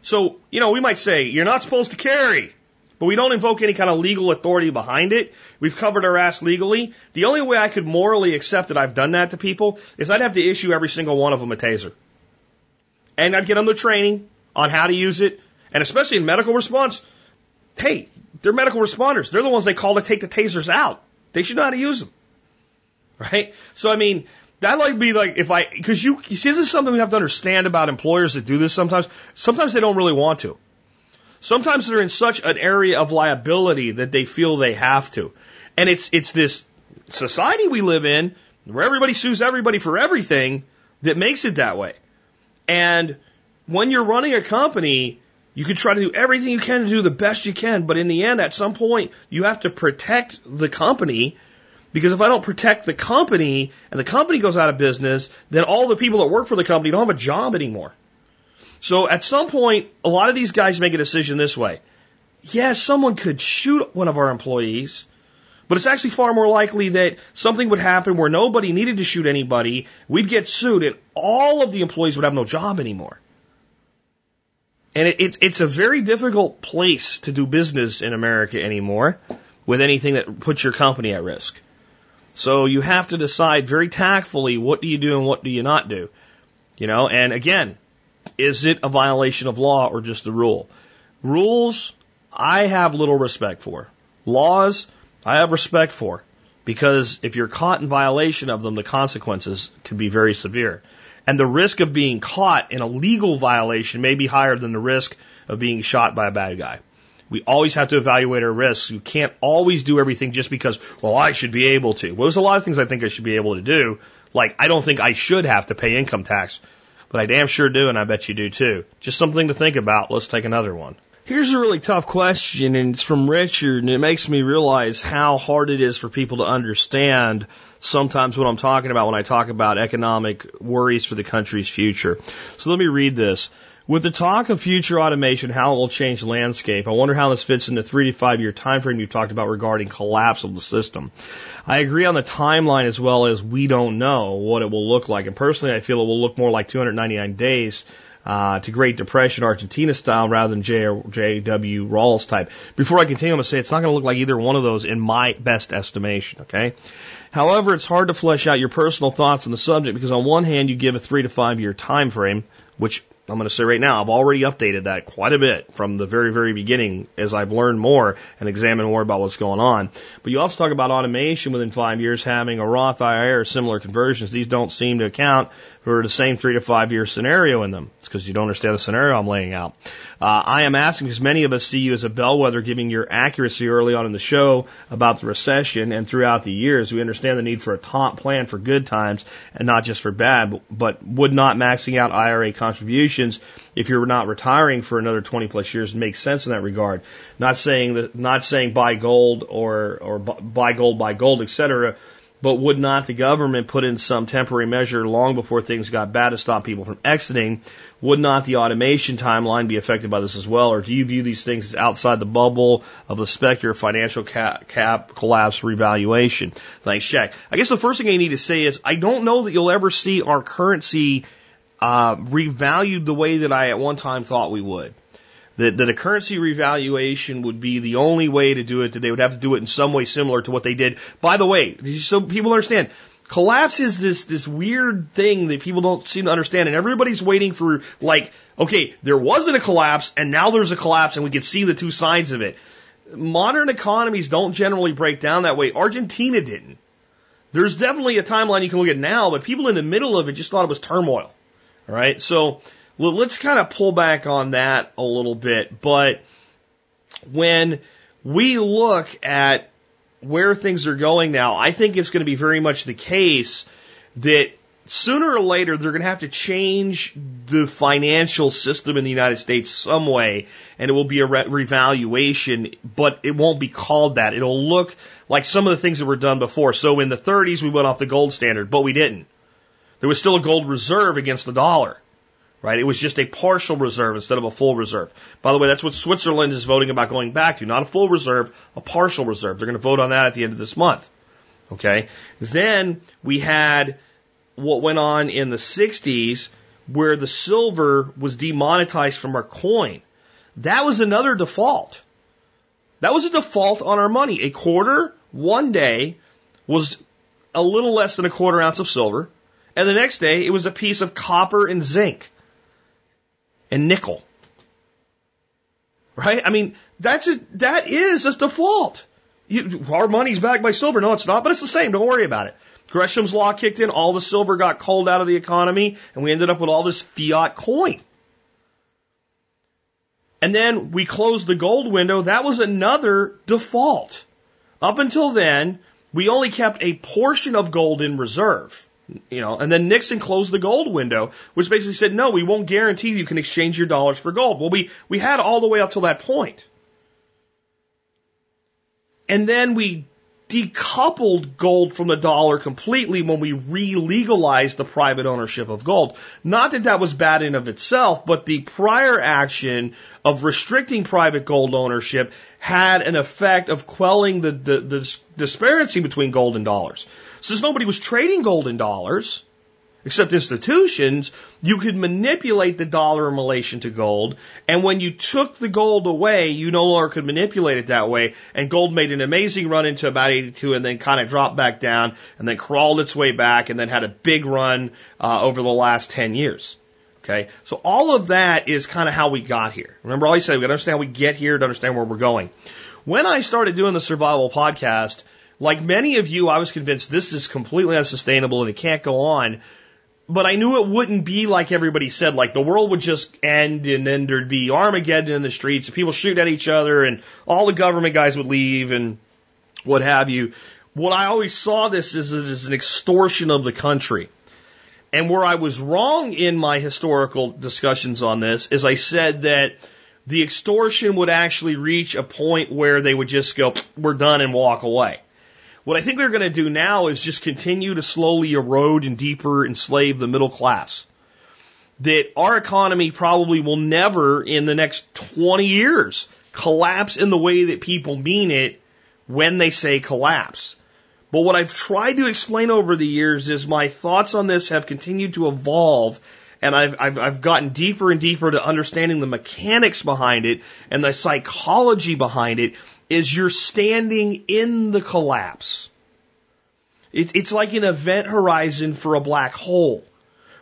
So, you know, we might say, you're not supposed to carry, but we don't invoke any kind of legal authority behind it. We've covered our ass legally. The only way I could morally accept that I've done that to people is I'd have to issue every single one of them a taser. And I'd get them the training on how to use it. And especially in medical response, hey, they're medical responders. They're the ones they call to take the tasers out. They should know how to use them. Right? So, I mean, that like be like if I because you, you see this is something we have to understand about employers that do this sometimes. Sometimes they don't really want to. Sometimes they're in such an area of liability that they feel they have to. And it's it's this society we live in where everybody sues everybody for everything that makes it that way. And when you're running a company, you can try to do everything you can to do the best you can, but in the end, at some point, you have to protect the company because if I don't protect the company and the company goes out of business, then all the people that work for the company don't have a job anymore. So at some point, a lot of these guys make a decision this way. Yes, someone could shoot one of our employees, but it's actually far more likely that something would happen where nobody needed to shoot anybody, we'd get sued, and all of the employees would have no job anymore. And it, it, it's a very difficult place to do business in America anymore with anything that puts your company at risk. So you have to decide very tactfully what do you do and what do you not do. You know, and again, is it a violation of law or just the rule? Rules, I have little respect for. Laws, I have respect for. Because if you're caught in violation of them, the consequences can be very severe. And the risk of being caught in a legal violation may be higher than the risk of being shot by a bad guy. We always have to evaluate our risks. You can't always do everything just because, well, I should be able to. Well, there's a lot of things I think I should be able to do. Like, I don't think I should have to pay income tax, but I damn sure do, and I bet you do too. Just something to think about. Let's take another one. Here's a really tough question, and it's from Richard, and it makes me realize how hard it is for people to understand sometimes what I'm talking about when I talk about economic worries for the country's future. So let me read this. With the talk of future automation, how it will change landscape, I wonder how this fits in the three to five year time frame you've talked about regarding collapse of the system. I agree on the timeline as well as we don't know what it will look like. And personally, I feel it will look more like 299 days uh, to Great Depression Argentina style rather than J.W. Rawles type. Before I continue, I'm going to say it's not going to look like either one of those in my best estimation, okay? However, it's hard to flesh out your personal thoughts on the subject because on one hand, you give a three to five year time frame, which I'm going to say right now, I've already updated that quite a bit from the very, very beginning as I've learned more and examined more about what's going on. But you also talk about automation within five years having a Roth IRA or similar conversions. These don't seem to account for the same three to five year scenario in them. It's because you don't understand the scenario I'm laying out. Uh, I am asking because many of us see you as a bellwether giving your accuracy early on in the show about the recession and throughout the years. We understand the need for a top plan for good times and not just for bad, but would not maxing out IRA contributions if you're not retiring for another 20 plus years make sense in that regard. Not saying that, not saying buy gold or, or buy gold, buy gold, etc but would not the government put in some temporary measure long before things got bad to stop people from exiting? Would not the automation timeline be affected by this as well? Or do you view these things as outside the bubble of the specter of financial cap, cap collapse revaluation? Thanks, Jack. I guess the first thing I need to say is I don't know that you'll ever see our currency uh, revalued the way that I at one time thought we would that, that a currency revaluation would be the only way to do it, that they would have to do it in some way similar to what they did. By the way, so people understand, collapse is this, this weird thing that people don't seem to understand and everybody's waiting for like, okay, there wasn't a collapse and now there's a collapse and we can see the two sides of it. Modern economies don't generally break down that way. Argentina didn't. There's definitely a timeline you can look at now, but people in the middle of it just thought it was turmoil. All right. So, well, let's kind of pull back on that a little bit. But when we look at where things are going now, I think it's going to be very much the case that sooner or later they're going to have to change the financial system in the United States some way, and it will be a re- revaluation, but it won't be called that. It'll look like some of the things that were done before. So in the 30s, we went off the gold standard, but we didn't. There was still a gold reserve against the dollar. Right? It was just a partial reserve instead of a full reserve. By the way, that's what Switzerland is voting about going back to. Not a full reserve, a partial reserve. They're going to vote on that at the end of this month. Okay? Then we had what went on in the 60s where the silver was demonetized from our coin. That was another default. That was a default on our money. A quarter one day was a little less than a quarter ounce of silver, and the next day it was a piece of copper and zinc and nickel. Right? I mean, that's a, that is a default. You, our money's backed by silver. No, it's not, but it's the same. Don't worry about it. Gresham's law kicked in, all the silver got culled out of the economy, and we ended up with all this fiat coin. And then we closed the gold window. That was another default. Up until then, we only kept a portion of gold in reserve. You know, and then Nixon closed the gold window, which basically said, no, we won't guarantee you can exchange your dollars for gold. Well, we, we had all the way up till that point. And then we decoupled gold from the dollar completely when we re-legalized the private ownership of gold. Not that that was bad in of itself, but the prior action of restricting private gold ownership had an effect of quelling the, the, the disparity between gold and dollars. Since nobody was trading gold in dollars, except institutions, you could manipulate the dollar in relation to gold. And when you took the gold away, you no longer could manipulate it that way. And gold made an amazing run into about 82 and then kind of dropped back down and then crawled its way back and then had a big run uh, over the last 10 years. Okay. So all of that is kind of how we got here. Remember, all I said, we got to understand how we get here to understand where we're going. When I started doing the survival podcast, like many of you, I was convinced this is completely unsustainable and it can't go on but I knew it wouldn't be like everybody said, like the world would just end and then there'd be Armageddon in the streets and people shoot at each other and all the government guys would leave and what have you. What I always saw this as, as an extortion of the country. And where I was wrong in my historical discussions on this is I said that the extortion would actually reach a point where they would just go, we're done and walk away. What I think they're going to do now is just continue to slowly erode and deeper enslave the middle class. That our economy probably will never in the next 20 years collapse in the way that people mean it when they say collapse. But what I've tried to explain over the years is my thoughts on this have continued to evolve and I've, I've, I've gotten deeper and deeper to understanding the mechanics behind it and the psychology behind it is you're standing in the collapse. It, it's like an event horizon for a black hole.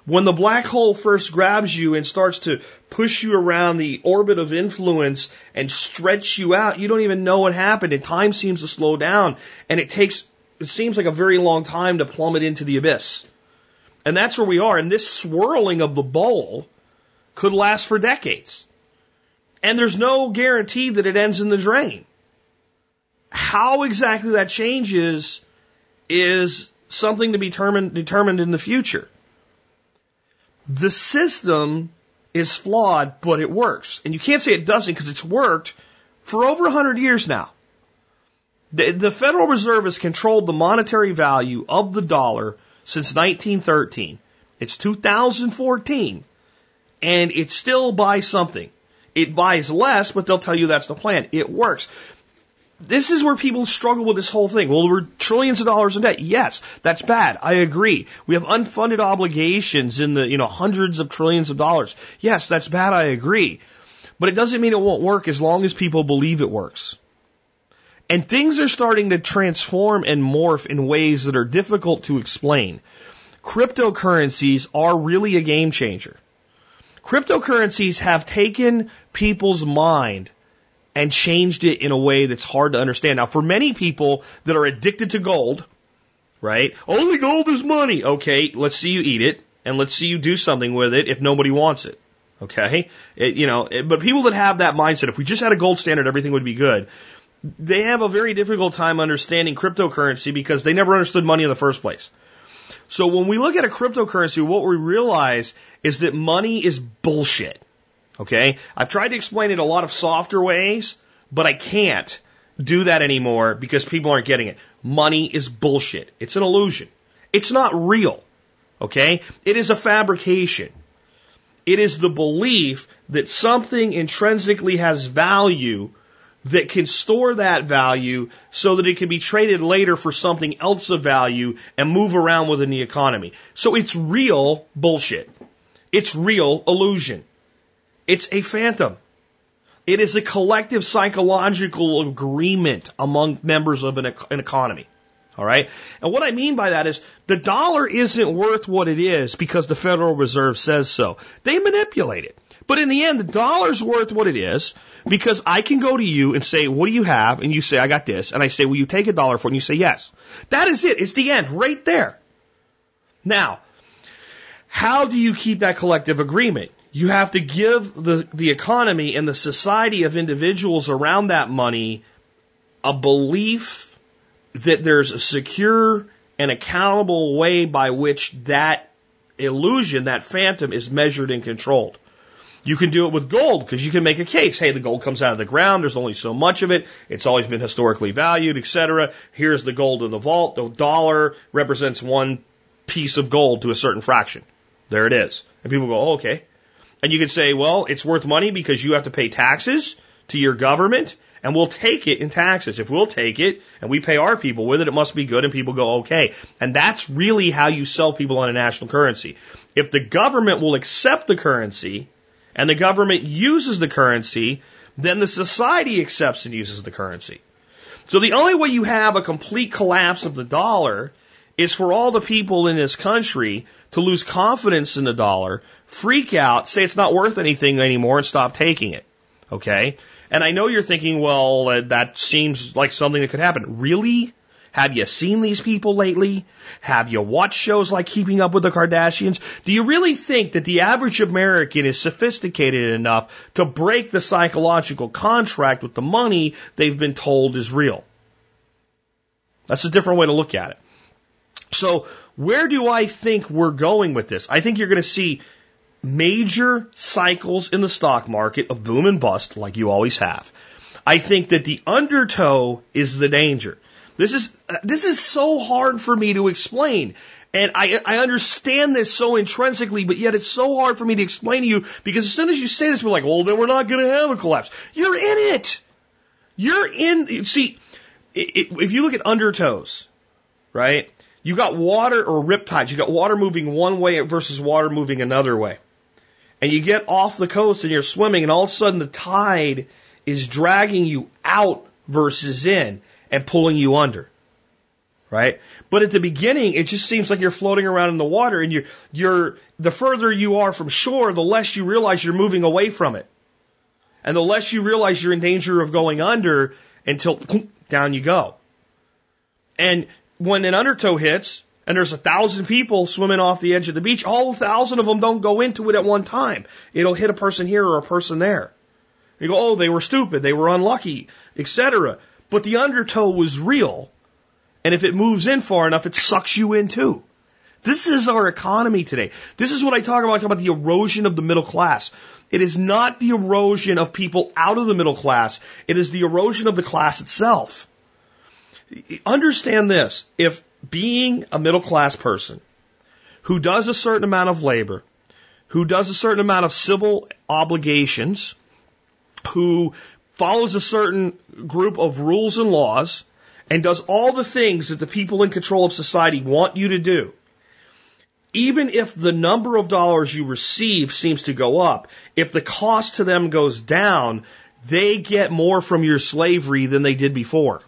When the black hole first grabs you and starts to push you around the orbit of influence and stretch you out, you don't even know what happened and time seems to slow down and it takes, it seems like a very long time to plummet into the abyss. And that's where we are. And this swirling of the bowl could last for decades. And there's no guarantee that it ends in the drain. How exactly that changes is something to be determined, determined in the future. The system is flawed, but it works. And you can't say it doesn't because it's worked for over 100 years now. The, the Federal Reserve has controlled the monetary value of the dollar since 1913. It's 2014, and it still buys something. It buys less, but they'll tell you that's the plan. It works this is where people struggle with this whole thing. Well, we're trillions of dollars in debt. Yes, that's bad. I agree. We have unfunded obligations in the, you know, hundreds of trillions of dollars. Yes, that's bad. I agree. But it doesn't mean it won't work as long as people believe it works. And things are starting to transform and morph in ways that are difficult to explain. Cryptocurrencies are really a game changer. Cryptocurrencies have taken people's mind and changed it in a way that's hard to understand. Now, for many people that are addicted to gold, right? Only gold is money. Okay, let's see you eat it and let's see you do something with it if nobody wants it. Okay, it, you know, it, but people that have that mindset, if we just had a gold standard, everything would be good. They have a very difficult time understanding cryptocurrency because they never understood money in the first place. So when we look at a cryptocurrency, what we realize is that money is bullshit. Okay? I've tried to explain it a lot of softer ways, but I can't do that anymore because people aren't getting it. Money is bullshit. It's an illusion. It's not real. Okay? It is a fabrication. It is the belief that something intrinsically has value that can store that value so that it can be traded later for something else of value and move around within the economy. So it's real bullshit. It's real illusion. It's a phantom. It is a collective psychological agreement among members of an, an economy. All right. And what I mean by that is the dollar isn't worth what it is because the Federal Reserve says so. They manipulate it. But in the end, the dollar's worth what it is because I can go to you and say, what do you have? And you say, I got this. And I say, will you take a dollar for it? And you say, yes. That is it. It's the end right there. Now, how do you keep that collective agreement? You have to give the, the economy and the society of individuals around that money a belief that there's a secure and accountable way by which that illusion, that phantom is measured and controlled. You can do it with gold because you can make a case. Hey, the gold comes out of the ground. There's only so much of it. It's always been historically valued, etc. Here's the gold in the vault. The dollar represents one piece of gold to a certain fraction. There it is. And people go, oh, okay. And you could say, well, it's worth money because you have to pay taxes to your government and we'll take it in taxes. If we'll take it and we pay our people with it, it must be good and people go, okay. And that's really how you sell people on a national currency. If the government will accept the currency, and the government uses the currency, then the society accepts and uses the currency. So the only way you have a complete collapse of the dollar is for all the people in this country to lose confidence in the dollar, freak out, say it's not worth anything anymore, and stop taking it. Okay? And I know you're thinking, well, uh, that seems like something that could happen. Really? Have you seen these people lately? Have you watched shows like Keeping Up with the Kardashians? Do you really think that the average American is sophisticated enough to break the psychological contract with the money they've been told is real? That's a different way to look at it. So, where do I think we're going with this? I think you're going to see major cycles in the stock market of boom and bust, like you always have. I think that the undertow is the danger. This is this is so hard for me to explain. And I, I understand this so intrinsically, but yet it's so hard for me to explain to you because as soon as you say this, we're like, well, then we're not going to have a collapse. You're in it. You're in. See, if you look at undertows, right? You got water or rip tides. You got water moving one way versus water moving another way. And you get off the coast and you're swimming, and all of a sudden the tide is dragging you out versus in and pulling you under. Right? But at the beginning, it just seems like you're floating around in the water and you're, you're, the further you are from shore, the less you realize you're moving away from it. And the less you realize you're in danger of going under until down you go. And when an undertow hits, and there's a thousand people swimming off the edge of the beach, all thousand of them don't go into it at one time. It'll hit a person here or a person there. You go, oh, they were stupid, they were unlucky, etc. But the undertow was real. And if it moves in far enough, it sucks you in too. This is our economy today. This is what I talk about. I talk about the erosion of the middle class. It is not the erosion of people out of the middle class. It is the erosion of the class itself. Understand this. If being a middle class person who does a certain amount of labor, who does a certain amount of civil obligations, who follows a certain group of rules and laws and does all the things that the people in control of society want you to do, even if the number of dollars you receive seems to go up, if the cost to them goes down, they get more from your slavery than they did before.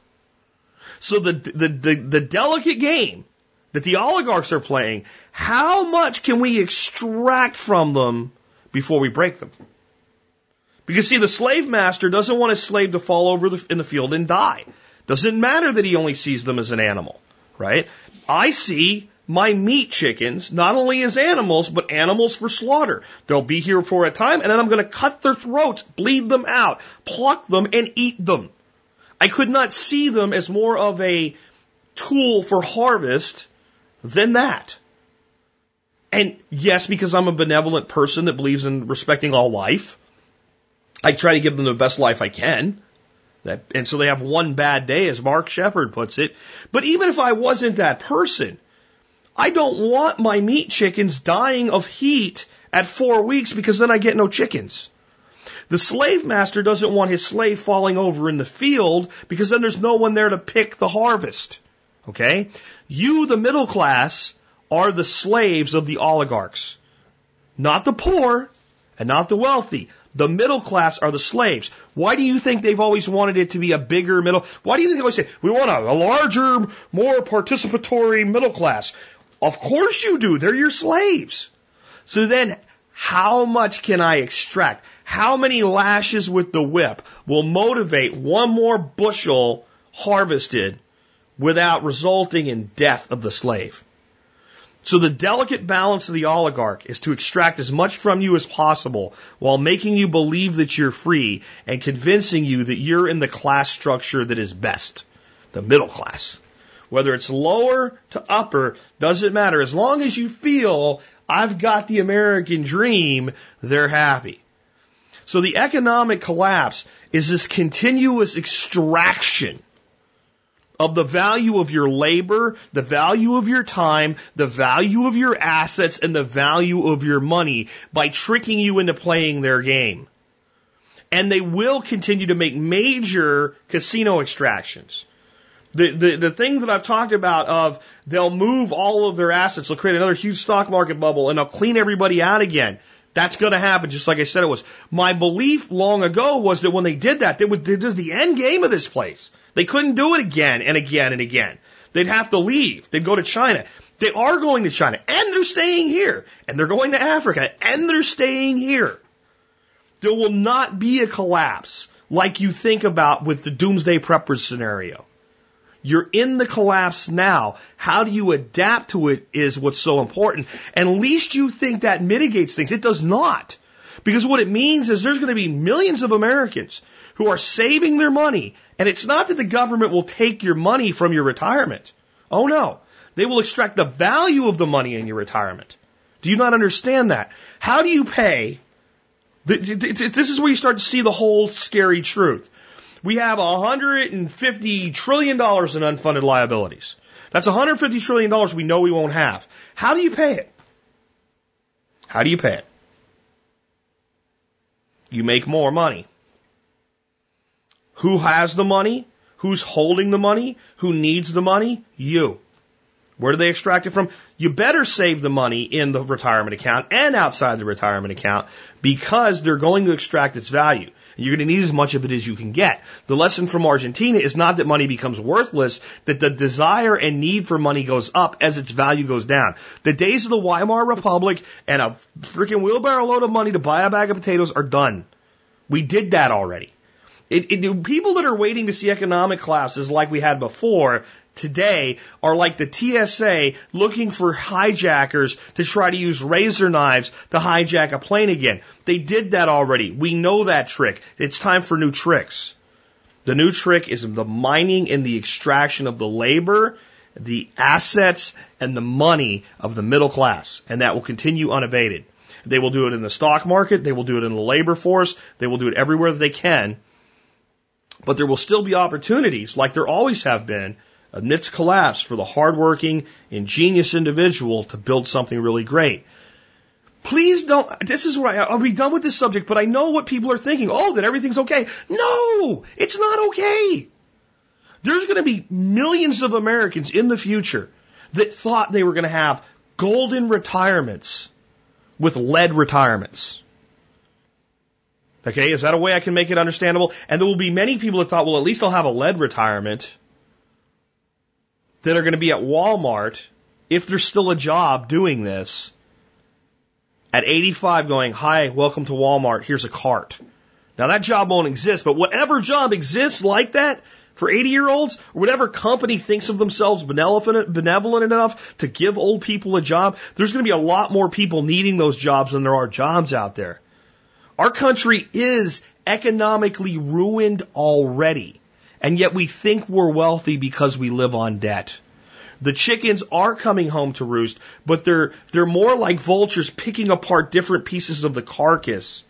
So the, the, the, the delicate game that the oligarchs are playing, how much can we extract from them before we break them? Because see, the slave master doesn't want his slave to fall over the, in the field and die. Doesn't matter that he only sees them as an animal, right? I see my meat chickens not only as animals, but animals for slaughter. They'll be here for a time, and then I'm going to cut their throats, bleed them out, pluck them, and eat them. I could not see them as more of a tool for harvest than that. And yes, because I'm a benevolent person that believes in respecting all life, I try to give them the best life I can. And so they have one bad day, as Mark Shepard puts it. But even if I wasn't that person, I don't want my meat chickens dying of heat at four weeks because then I get no chickens. The slave master doesn't want his slave falling over in the field because then there's no one there to pick the harvest. Okay? You, the middle class, are the slaves of the oligarchs. Not the poor and not the wealthy. The middle class are the slaves. Why do you think they've always wanted it to be a bigger middle? Why do you think they always say, we want a, a larger, more participatory middle class? Of course you do. They're your slaves. So then, how much can I extract? How many lashes with the whip will motivate one more bushel harvested without resulting in death of the slave? So the delicate balance of the oligarch is to extract as much from you as possible while making you believe that you're free and convincing you that you're in the class structure that is best, the middle class. Whether it's lower to upper, doesn't matter. As long as you feel I've got the American dream, they're happy. So the economic collapse is this continuous extraction of the value of your labor, the value of your time, the value of your assets, and the value of your money by tricking you into playing their game. And they will continue to make major casino extractions. The, the, the thing that I've talked about of they'll move all of their assets, they'll create another huge stock market bubble, and they'll clean everybody out again. That's going to happen, just like I said it was. My belief long ago was that when they did that, they would, this is the end game of this place. They couldn't do it again and again and again. They'd have to leave. They'd go to China. They are going to China, and they're staying here, and they're going to Africa, and they're staying here. There will not be a collapse like you think about with the doomsday preppers scenario. You're in the collapse now. How do you adapt to it is what's so important. And least you think that mitigates things. It does not. Because what it means is there's going to be millions of Americans who are saving their money. And it's not that the government will take your money from your retirement. Oh no. They will extract the value of the money in your retirement. Do you not understand that? How do you pay? This is where you start to see the whole scary truth. We have $150 trillion in unfunded liabilities. That's $150 trillion we know we won't have. How do you pay it? How do you pay it? You make more money. Who has the money? Who's holding the money? Who needs the money? You. Where do they extract it from? You better save the money in the retirement account and outside the retirement account because they're going to extract its value. You're going to need as much of it as you can get. The lesson from Argentina is not that money becomes worthless, that the desire and need for money goes up as its value goes down. The days of the Weimar Republic and a freaking wheelbarrow load of money to buy a bag of potatoes are done. We did that already. It, it, people that are waiting to see economic collapses like we had before today are like the TSA looking for hijackers to try to use razor knives to hijack a plane again. They did that already. We know that trick. It's time for new tricks. The new trick is the mining and the extraction of the labor, the assets, and the money of the middle class. And that will continue unabated. They will do it in the stock market. They will do it in the labor force. They will do it everywhere that they can. But there will still be opportunities, like there always have been, amidst collapse for the hardworking, ingenious individual to build something really great. Please don't, this is where I, I'll be done with this subject, but I know what people are thinking. Oh, that everything's okay. No, it's not okay. There's going to be millions of Americans in the future that thought they were going to have golden retirements with lead retirements. Okay, is that a way I can make it understandable? And there will be many people that thought, well, at least I'll have a lead retirement that are going to be at Walmart if there's still a job doing this at 85 going, hi, welcome to Walmart, here's a cart. Now that job won't exist, but whatever job exists like that for 80 year olds, or whatever company thinks of themselves benevolent, benevolent enough to give old people a job, there's going to be a lot more people needing those jobs than there are jobs out there. Our country is economically ruined already. And yet we think we're wealthy because we live on debt. The chickens are coming home to roost, but they're, they're more like vultures picking apart different pieces of the carcass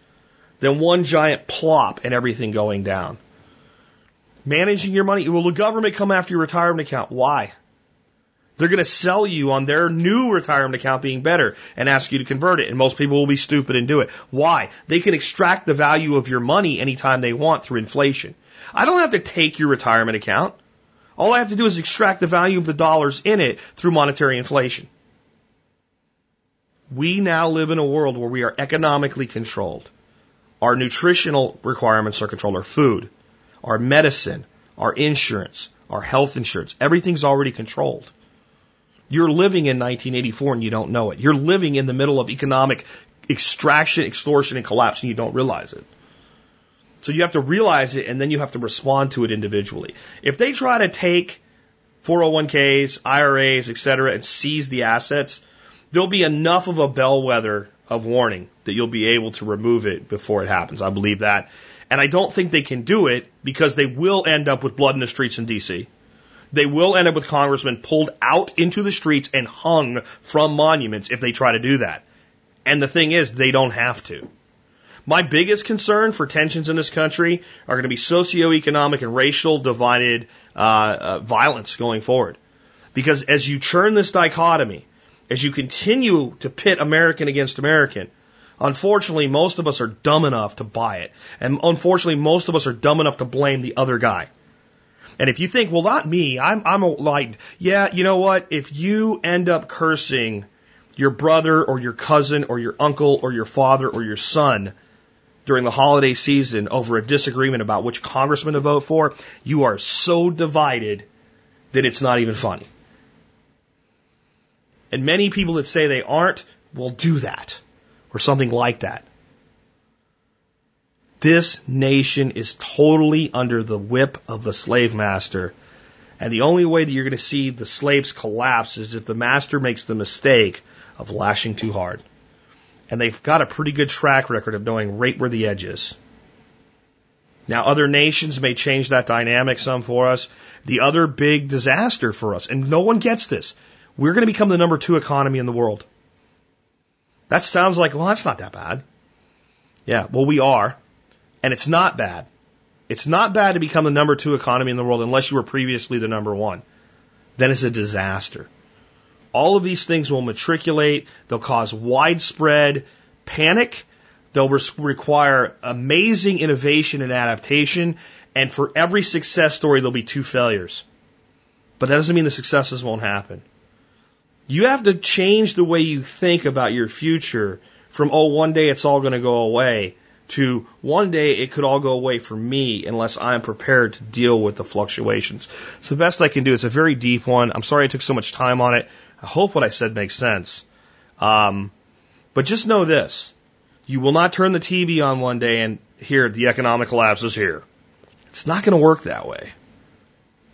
than one giant plop and everything going down. Managing your money. Will the government come after your retirement account? Why? They're going to sell you on their new retirement account being better and ask you to convert it. And most people will be stupid and do it. Why? They can extract the value of your money anytime they want through inflation. I don't have to take your retirement account. All I have to do is extract the value of the dollars in it through monetary inflation. We now live in a world where we are economically controlled. Our nutritional requirements are controlled, our food, our medicine, our insurance, our health insurance. Everything's already controlled. You're living in 1984 and you don't know it. You're living in the middle of economic extraction, extortion, and collapse and you don't realize it. So you have to realize it and then you have to respond to it individually. If they try to take 401ks, IRAs, etc., and seize the assets, there'll be enough of a bellwether of warning that you'll be able to remove it before it happens. I believe that. And I don't think they can do it because they will end up with blood in the streets in DC. They will end up with congressmen pulled out into the streets and hung from monuments if they try to do that. And the thing is, they don't have to. My biggest concern for tensions in this country are going to be socioeconomic and racial divided uh, uh, violence going forward. Because as you churn this dichotomy, as you continue to pit American against American, unfortunately, most of us are dumb enough to buy it. And unfortunately, most of us are dumb enough to blame the other guy. And if you think, well, not me, I'm, I'm like, yeah, you know what? If you end up cursing your brother or your cousin or your uncle or your father or your son during the holiday season over a disagreement about which congressman to vote for, you are so divided that it's not even funny. And many people that say they aren't will do that or something like that. This nation is totally under the whip of the slave master. And the only way that you're going to see the slaves collapse is if the master makes the mistake of lashing too hard. And they've got a pretty good track record of knowing right where the edge is. Now, other nations may change that dynamic some for us. The other big disaster for us, and no one gets this, we're going to become the number two economy in the world. That sounds like, well, that's not that bad. Yeah, well, we are. And it's not bad. It's not bad to become the number two economy in the world unless you were previously the number one. Then it's a disaster. All of these things will matriculate. They'll cause widespread panic. They'll require amazing innovation and adaptation. And for every success story, there'll be two failures. But that doesn't mean the successes won't happen. You have to change the way you think about your future from, oh, one day it's all going to go away to one day it could all go away for me unless I'm prepared to deal with the fluctuations. So the best I can do, it's a very deep one. I'm sorry I took so much time on it. I hope what I said makes sense. Um, but just know this. You will not turn the TV on one day and hear the economic collapse is here. It's not going to work that way.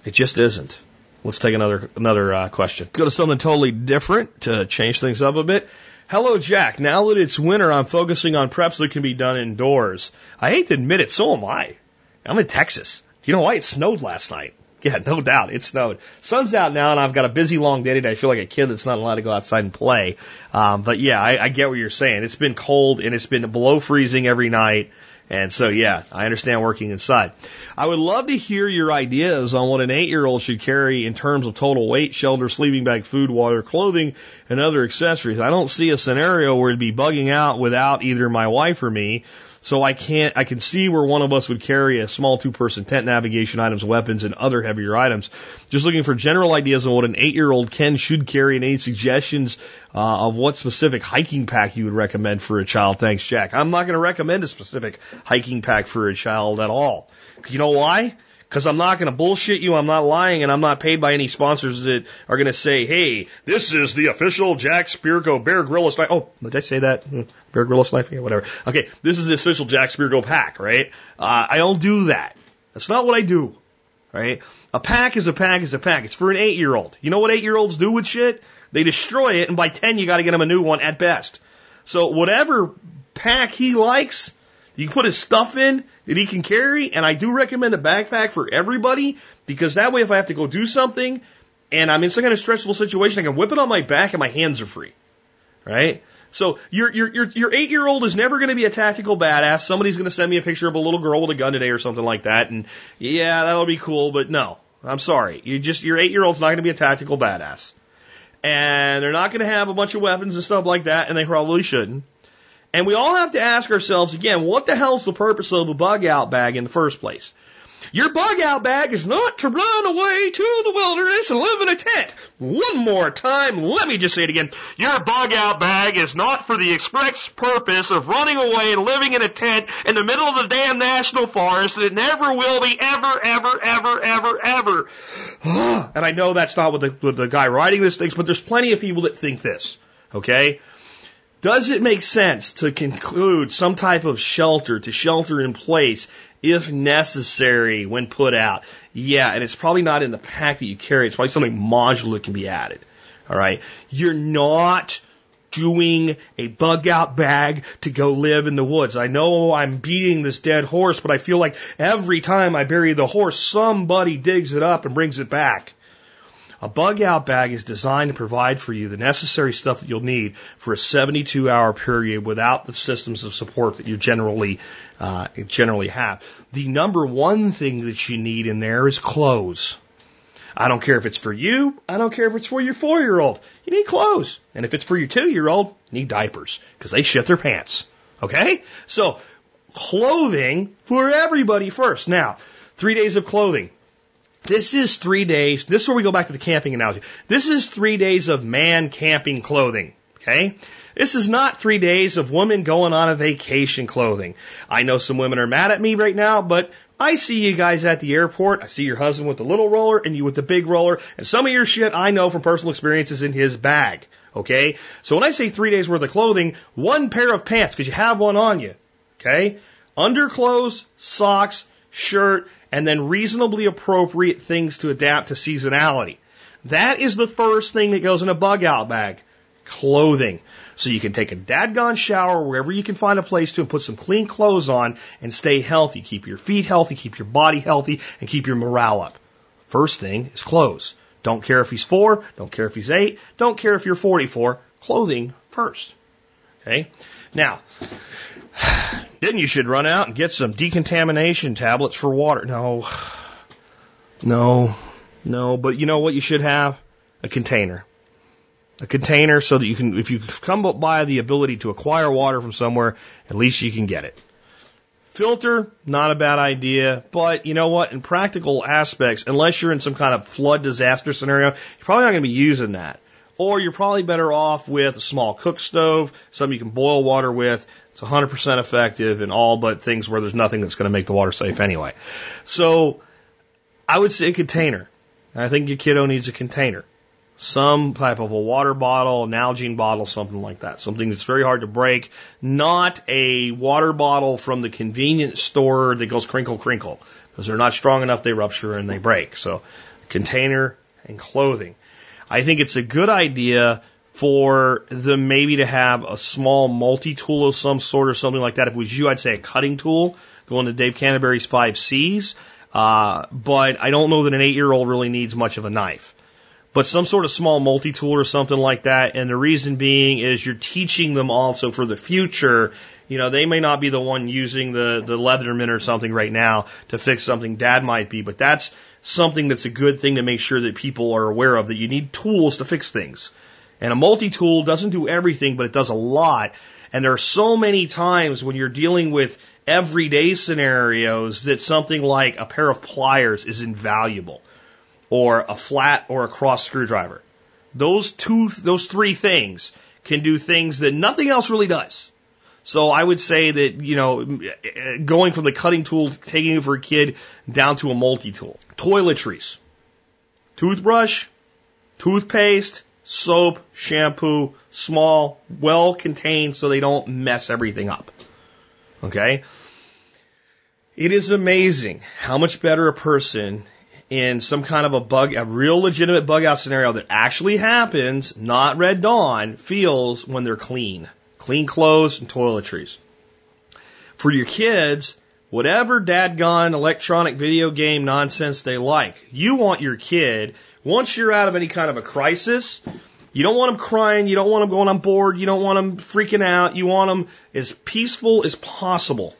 It just isn't. Let's take another another uh, question. Go to something totally different to change things up a bit. Hello, Jack. Now that it's winter, I'm focusing on preps that can be done indoors. I hate to admit it, so am I. I'm in Texas. Do you know why? It snowed last night. Yeah, no doubt. It snowed. Sun's out now, and I've got a busy long day today. I feel like a kid that's not allowed to go outside and play. Um, but yeah, I, I get what you're saying. It's been cold and it's been below freezing every night. And so, yeah, I understand working inside. I would love to hear your ideas on what an eight year old should carry in terms of total weight, shelter, sleeping bag, food, water, clothing, and other accessories. I don't see a scenario where it'd be bugging out without either my wife or me. So I can't, I can see where one of us would carry a small two person tent navigation items, weapons, and other heavier items. Just looking for general ideas on what an eight year old can, should carry, and any suggestions uh, of what specific hiking pack you would recommend for a child. Thanks, Jack. I'm not going to recommend a specific hiking pack for a child at all. You know why? Because I'm not going to bullshit you, I'm not lying, and I'm not paid by any sponsors that are going to say, hey, this is the official Jack Spirko Bear Grylls knife. Oh, did I say that? Hmm, Bear Grylls knife? Yeah, whatever. Okay, this is the official Jack Spirko pack, right? Uh, I don't do that. That's not what I do, right? A pack is a pack is a pack. It's for an eight year old. You know what eight year olds do with shit? They destroy it, and by 10, you got to get them a new one at best. So whatever pack he likes, you can put his stuff in that he can carry, and I do recommend a backpack for everybody because that way, if I have to go do something, and I'm in some kind of stressful situation, I can whip it on my back and my hands are free. Right? So your your your your eight year old is never going to be a tactical badass. Somebody's going to send me a picture of a little girl with a gun today or something like that, and yeah, that'll be cool. But no, I'm sorry. You just your eight year old's not going to be a tactical badass, and they're not going to have a bunch of weapons and stuff like that, and they probably shouldn't. And we all have to ask ourselves again, what the hell's the purpose of a bug out bag in the first place? Your bug out bag is not to run away to the wilderness and live in a tent. One more time, let me just say it again. Your bug out bag is not for the express purpose of running away and living in a tent in the middle of the damn national forest, and it never will be ever, ever, ever, ever, ever. *sighs* and I know that's not what the, what the guy writing this thinks, but there's plenty of people that think this. Okay? Does it make sense to conclude some type of shelter, to shelter in place if necessary when put out. Yeah, and it's probably not in the pack that you carry. It's probably something modular that can be added. All right. You're not doing a bug out bag to go live in the woods. I know I'm beating this dead horse, but I feel like every time I bury the horse, somebody digs it up and brings it back. A bug out bag is designed to provide for you the necessary stuff that you'll need for a 72 hour period without the systems of support that you generally uh, generally have. The number one thing that you need in there is clothes. I don't care if it's for you. I don't care if it's for your four year old. You need clothes. And if it's for your two year old, you need diapers because they shit their pants. Okay? So clothing for everybody first. Now, three days of clothing. This is three days. This is where we go back to the camping analogy. This is three days of man camping clothing. Okay? This is not three days of women going on a vacation clothing. I know some women are mad at me right now, but I see you guys at the airport. I see your husband with the little roller and you with the big roller. And some of your shit I know from personal experiences in his bag. Okay? So when I say three days worth of clothing, one pair of pants, because you have one on you. Okay? Underclothes, socks, shirt, and then reasonably appropriate things to adapt to seasonality. That is the first thing that goes in a bug out bag. Clothing. So you can take a dadgone shower wherever you can find a place to and put some clean clothes on and stay healthy. Keep your feet healthy, keep your body healthy, and keep your morale up. First thing is clothes. Don't care if he's four, don't care if he's eight, don't care if you're 44. Clothing first. Okay? Now, *sighs* then you should run out and get some decontamination tablets for water. No. No. No. But you know what you should have? A container. A container so that you can, if you come by the ability to acquire water from somewhere, at least you can get it. Filter, not a bad idea, but you know what? In practical aspects, unless you're in some kind of flood disaster scenario, you're probably not going to be using that. Or you're probably better off with a small cook stove, something you can boil water with. It's 100% effective in all but things where there's nothing that's going to make the water safe anyway. So I would say a container. I think your kiddo needs a container. Some type of a water bottle, an Nalgene bottle, something like that. Something that's very hard to break. Not a water bottle from the convenience store that goes crinkle crinkle. Because they're not strong enough, they rupture and they break. So container and clothing. I think it's a good idea for them maybe to have a small multi tool of some sort or something like that. If it was you, I'd say a cutting tool going to Dave Canterbury's five C's. Uh, but I don't know that an eight year old really needs much of a knife. But some sort of small multi tool or something like that. And the reason being is you're teaching them also for the future. You know, they may not be the one using the, the Leatherman or something right now to fix something dad might be, but that's something that's a good thing to make sure that people are aware of that you need tools to fix things. And a multi-tool doesn't do everything, but it does a lot. And there are so many times when you're dealing with everyday scenarios that something like a pair of pliers is invaluable or a flat or a cross screwdriver. Those two, those three things can do things that nothing else really does. So I would say that, you know, going from the cutting tool, taking it for a kid down to a multi-tool. Toiletries. Toothbrush, toothpaste, soap, shampoo, small, well contained so they don't mess everything up. Okay? It is amazing how much better a person in some kind of a bug, a real legitimate bug out scenario that actually happens, not Red Dawn, feels when they're clean. Clean clothes and toiletries. For your kids, whatever dadgone electronic video game nonsense they like, you want your kid Once you're out of any kind of a crisis, you don't want them crying, you don't want them going on board, you don't want them freaking out, you want them as peaceful as possible.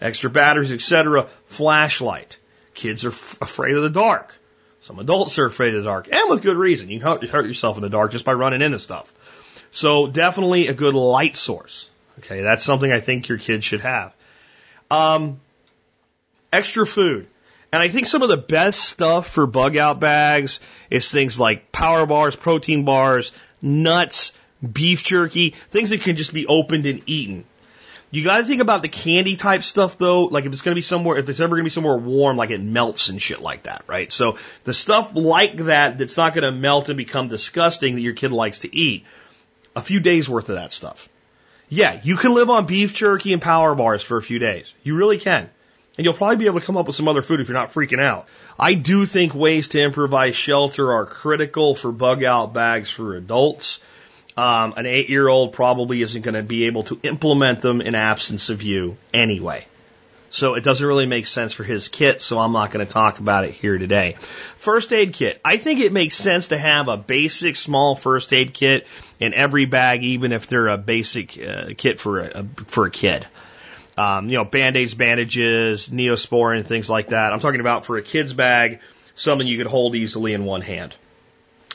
Extra batteries, etc. Flashlight. Kids are f- afraid of the dark. Some adults are afraid of the dark, and with good reason. You can hurt yourself in the dark just by running into stuff. So definitely a good light source. Okay, that's something I think your kids should have. Um, extra food. And I think some of the best stuff for bug out bags is things like power bars, protein bars, nuts, beef jerky, things that can just be opened and eaten. You got to think about the candy type stuff though. Like if it's going to be somewhere, if it's ever going to be somewhere warm, like it melts and shit like that, right? So the stuff like that that's not going to melt and become disgusting that your kid likes to eat, a few days worth of that stuff. Yeah, you can live on beef jerky and power bars for a few days. You really can. And you'll probably be able to come up with some other food if you're not freaking out. I do think ways to improvise shelter are critical for bug out bags for adults. Um, an eight year old probably isn't going to be able to implement them in absence of you anyway. So it doesn't really make sense for his kit, so I'm not going to talk about it here today. First aid kit. I think it makes sense to have a basic small first aid kit in every bag, even if they're a basic uh, kit for a, for a kid. Um, you know, band-aids, bandages, neosporin, things like that. I'm talking about for a kid's bag, something you could hold easily in one hand.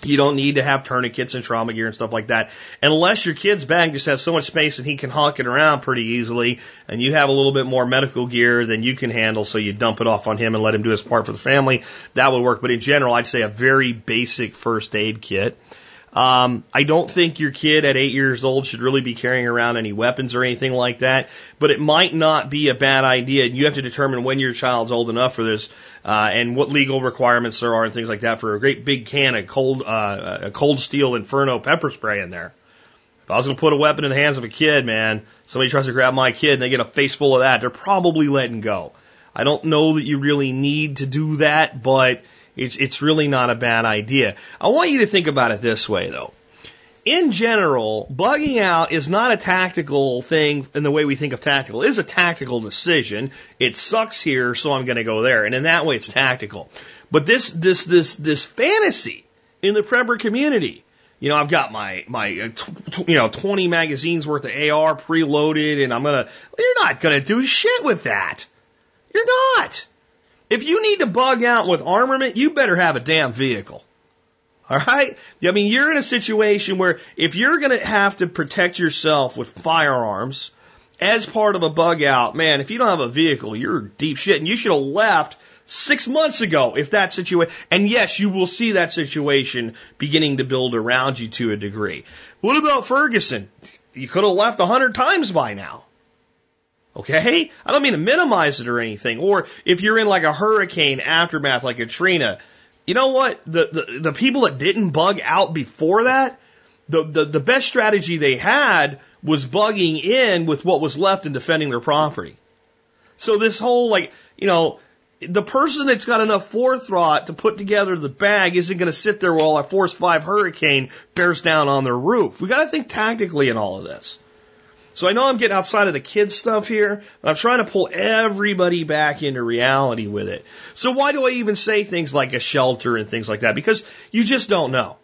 You don't need to have tourniquets and trauma gear and stuff like that. Unless your kid's bag just has so much space and he can hawk it around pretty easily and you have a little bit more medical gear than you can handle so you dump it off on him and let him do his part for the family. That would work. But in general, I'd say a very basic first aid kit. Um, I don't think your kid at eight years old should really be carrying around any weapons or anything like that, but it might not be a bad idea. You have to determine when your child's old enough for this, uh, and what legal requirements there are and things like that for a great big can of cold, uh, a cold steel inferno pepper spray in there. If I was going to put a weapon in the hands of a kid, man, somebody tries to grab my kid and they get a face full of that, they're probably letting go. I don't know that you really need to do that, but it's, it's really not a bad idea. I want you to think about it this way though. In general, bugging out is not a tactical thing in the way we think of tactical. It is a tactical decision. It sucks here, so I'm going to go there. And in that way, it's tactical. But this, this, this, this fantasy in the prepper community, you know, I've got my, my, uh, you know, 20 magazines worth of AR preloaded and I'm going to, you're not going to do shit with that. You're not. If you need to bug out with armament, you better have a damn vehicle. All right? I mean, you're in a situation where if you're going to have to protect yourself with firearms as part of a bug out, man, if you don't have a vehicle, you're deep shit. And you should have left six months ago if that situation, and yes, you will see that situation beginning to build around you to a degree. What about Ferguson? You could have left a hundred times by now. Okay? I don't mean to minimize it or anything. Or if you're in like a hurricane aftermath like Katrina, you know what? The, the, the people that didn't bug out before that, the, the, the best strategy they had was bugging in with what was left and defending their property. So this whole like, you know, the person that's got enough forethought to put together the bag isn't going to sit there while a force five hurricane bears down on their roof. We got to think tactically in all of this. So I know I'm getting outside of the kids stuff here, but I'm trying to pull everybody back into reality with it. So why do I even say things like a shelter and things like that? Because you just don't know.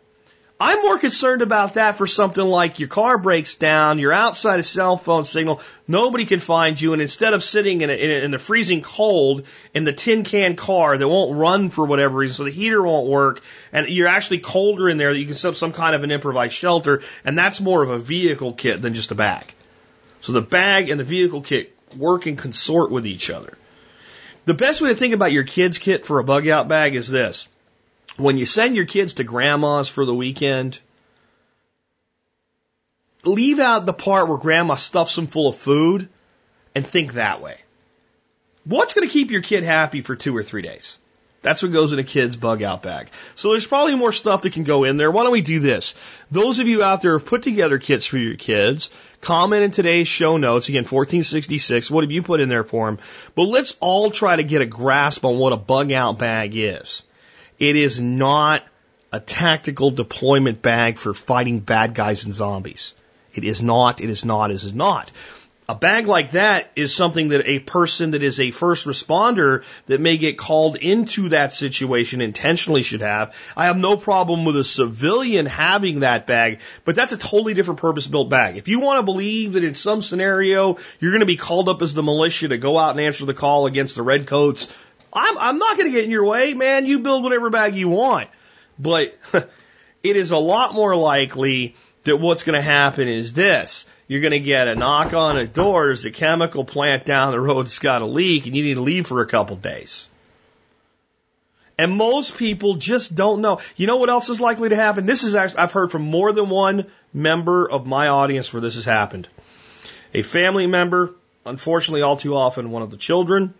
I'm more concerned about that for something like your car breaks down, you're outside a cell phone signal, nobody can find you, and instead of sitting in, a, in, a, in the freezing cold in the tin can car that won't run for whatever reason, so the heater won't work, and you're actually colder in there that you can set up some kind of an improvised shelter, and that's more of a vehicle kit than just a bag. So the bag and the vehicle kit work and consort with each other. The best way to think about your kids' kit for a bug out bag is this. When you send your kids to grandma's for the weekend, leave out the part where grandma stuffs them full of food and think that way. What's going to keep your kid happy for two or three days? That's what goes in a kid's bug out bag. So there's probably more stuff that can go in there. Why don't we do this? Those of you out there who have put together kits for your kids. Comment in today's show notes. Again, 1466. What have you put in there for him? But let's all try to get a grasp on what a bug out bag is. It is not a tactical deployment bag for fighting bad guys and zombies. It is not, it is not, it is not. A bag like that is something that a person that is a first responder that may get called into that situation intentionally should have. I have no problem with a civilian having that bag, but that's a totally different purpose built bag. If you want to believe that in some scenario you're going to be called up as the militia to go out and answer the call against the redcoats, I'm, I'm not going to get in your way, man. You build whatever bag you want. But *laughs* it is a lot more likely that what's going to happen is this you're going to get a knock on a door. There's a chemical plant down the road that's got a leak and you need to leave for a couple days. And most people just don't know. You know what else is likely to happen? This is actually, I've heard from more than one member of my audience where this has happened. A family member, unfortunately, all too often, one of the children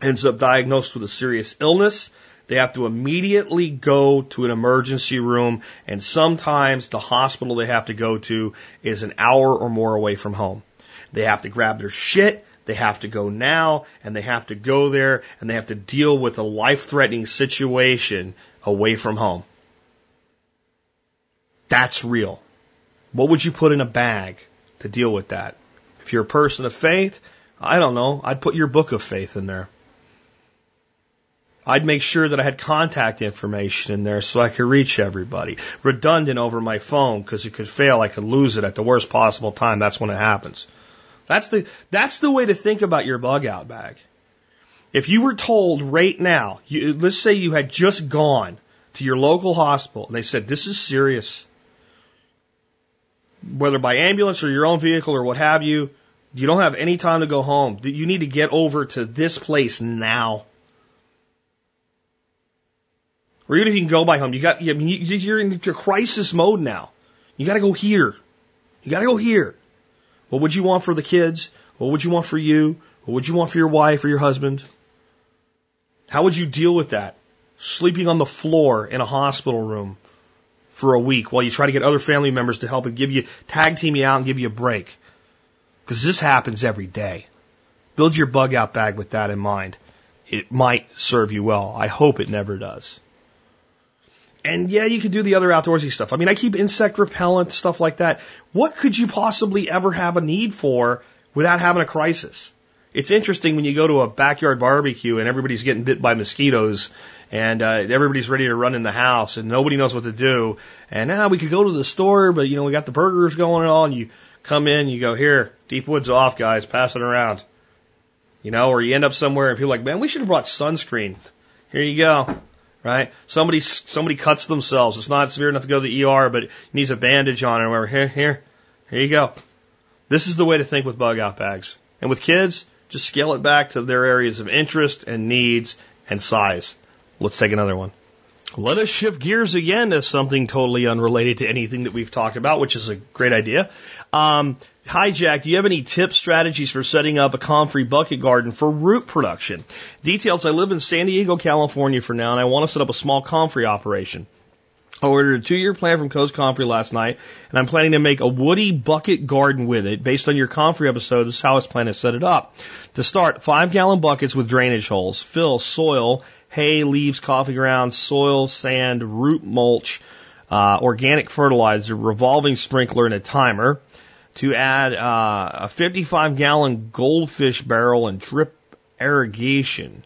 ends up diagnosed with a serious illness. They have to immediately go to an emergency room, and sometimes the hospital they have to go to is an hour or more away from home. They have to grab their shit, they have to go now, and they have to go there, and they have to deal with a life threatening situation away from home. That's real. What would you put in a bag to deal with that? If you're a person of faith, I don't know, I'd put your book of faith in there. I'd make sure that I had contact information in there so I could reach everybody. Redundant over my phone because it could fail. I could lose it at the worst possible time. That's when it happens. That's the, that's the way to think about your bug out bag. If you were told right now, you, let's say you had just gone to your local hospital and they said, this is serious. Whether by ambulance or your own vehicle or what have you, you don't have any time to go home. You need to get over to this place now. Or even if you can go by home, you got, I mean, you're in your crisis mode now. You got to go here. You got to go here. What would you want for the kids? What would you want for you? What would you want for your wife or your husband? How would you deal with that? Sleeping on the floor in a hospital room for a week while you try to get other family members to help and give you, tag team you out and give you a break. Because this happens every day. Build your bug out bag with that in mind. It might serve you well. I hope it never does. And yeah, you could do the other outdoorsy stuff. I mean, I keep insect repellent, stuff like that. What could you possibly ever have a need for without having a crisis? It's interesting when you go to a backyard barbecue and everybody's getting bit by mosquitoes and uh, everybody's ready to run in the house and nobody knows what to do. And now ah, we could go to the store, but you know, we got the burgers going and all. And you come in, you go, here, deep woods off, guys, pass it around. You know, or you end up somewhere and people are like, man, we should have brought sunscreen. Here you go right? Somebody somebody cuts themselves. It's not severe enough to go to the ER, but needs a bandage on it. Or whatever. Here, here, here you go. This is the way to think with bug out bags. And with kids, just scale it back to their areas of interest and needs and size. Let's take another one. Let us shift gears again to something totally unrelated to anything that we've talked about, which is a great idea. Um, Hi, Jack. Do you have any tips, strategies for setting up a comfrey bucket garden for root production? Details I live in San Diego, California for now, and I want to set up a small comfrey operation. I ordered a two year plan from Coe's Comfrey last night, and I'm planning to make a woody bucket garden with it based on your comfrey episode. This is how I planning to set it up. To start, five gallon buckets with drainage holes. Fill soil, hay, leaves, coffee grounds, soil, sand, root mulch, uh, organic fertilizer, revolving sprinkler, and a timer to add uh, a 55 gallon goldfish barrel and drip irrigation.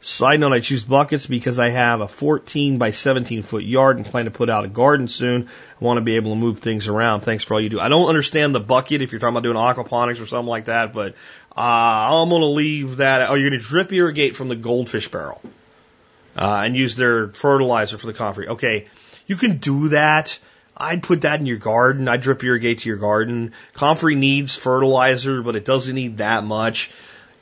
Side note, I choose buckets because I have a 14 by 17 foot yard and plan to put out a garden soon. I want to be able to move things around. Thanks for all you do. I don't understand the bucket if you're talking about doing aquaponics or something like that, but uh, I'm going to leave that. Oh, you're going to drip irrigate from the goldfish barrel uh, and use their fertilizer for the comfrey. Okay, you can do that. I'd put that in your garden. I'd drip irrigate to your garden. Comfrey needs fertilizer, but it doesn't need that much.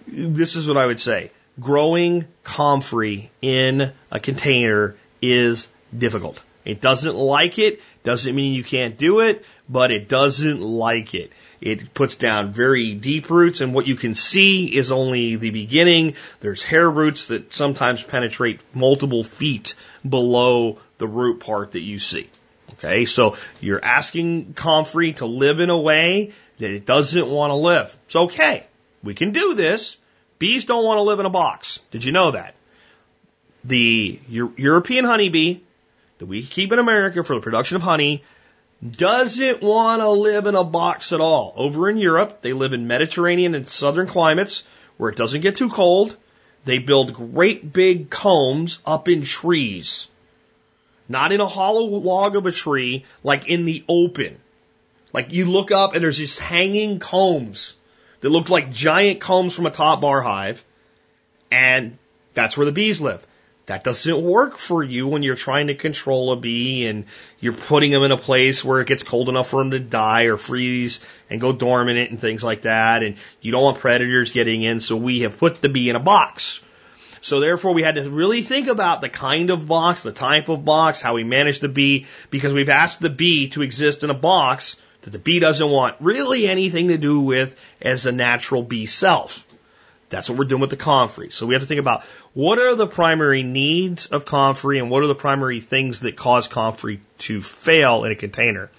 This is what I would say. Growing comfrey in a container is difficult. It doesn't like it, doesn't mean you can't do it, but it doesn't like it. It puts down very deep roots, and what you can see is only the beginning. There's hair roots that sometimes penetrate multiple feet below the root part that you see. Okay, so you're asking Comfrey to live in a way that it doesn't want to live. It's okay. We can do this. Bees don't want to live in a box. Did you know that? The European honeybee that we keep in America for the production of honey doesn't want to live in a box at all. Over in Europe, they live in Mediterranean and southern climates where it doesn't get too cold. They build great big combs up in trees. Not in a hollow log of a tree, like in the open. Like you look up and there's these hanging combs that look like giant combs from a top bar hive. And that's where the bees live. That doesn't work for you when you're trying to control a bee and you're putting them in a place where it gets cold enough for them to die or freeze and go dormant and things like that. And you don't want predators getting in. So we have put the bee in a box. So therefore we had to really think about the kind of box, the type of box, how we manage the bee, because we've asked the bee to exist in a box that the bee doesn't want really anything to do with as a natural bee self. That's what we're doing with the comfrey. So we have to think about what are the primary needs of comfrey and what are the primary things that cause comfrey to fail in a container.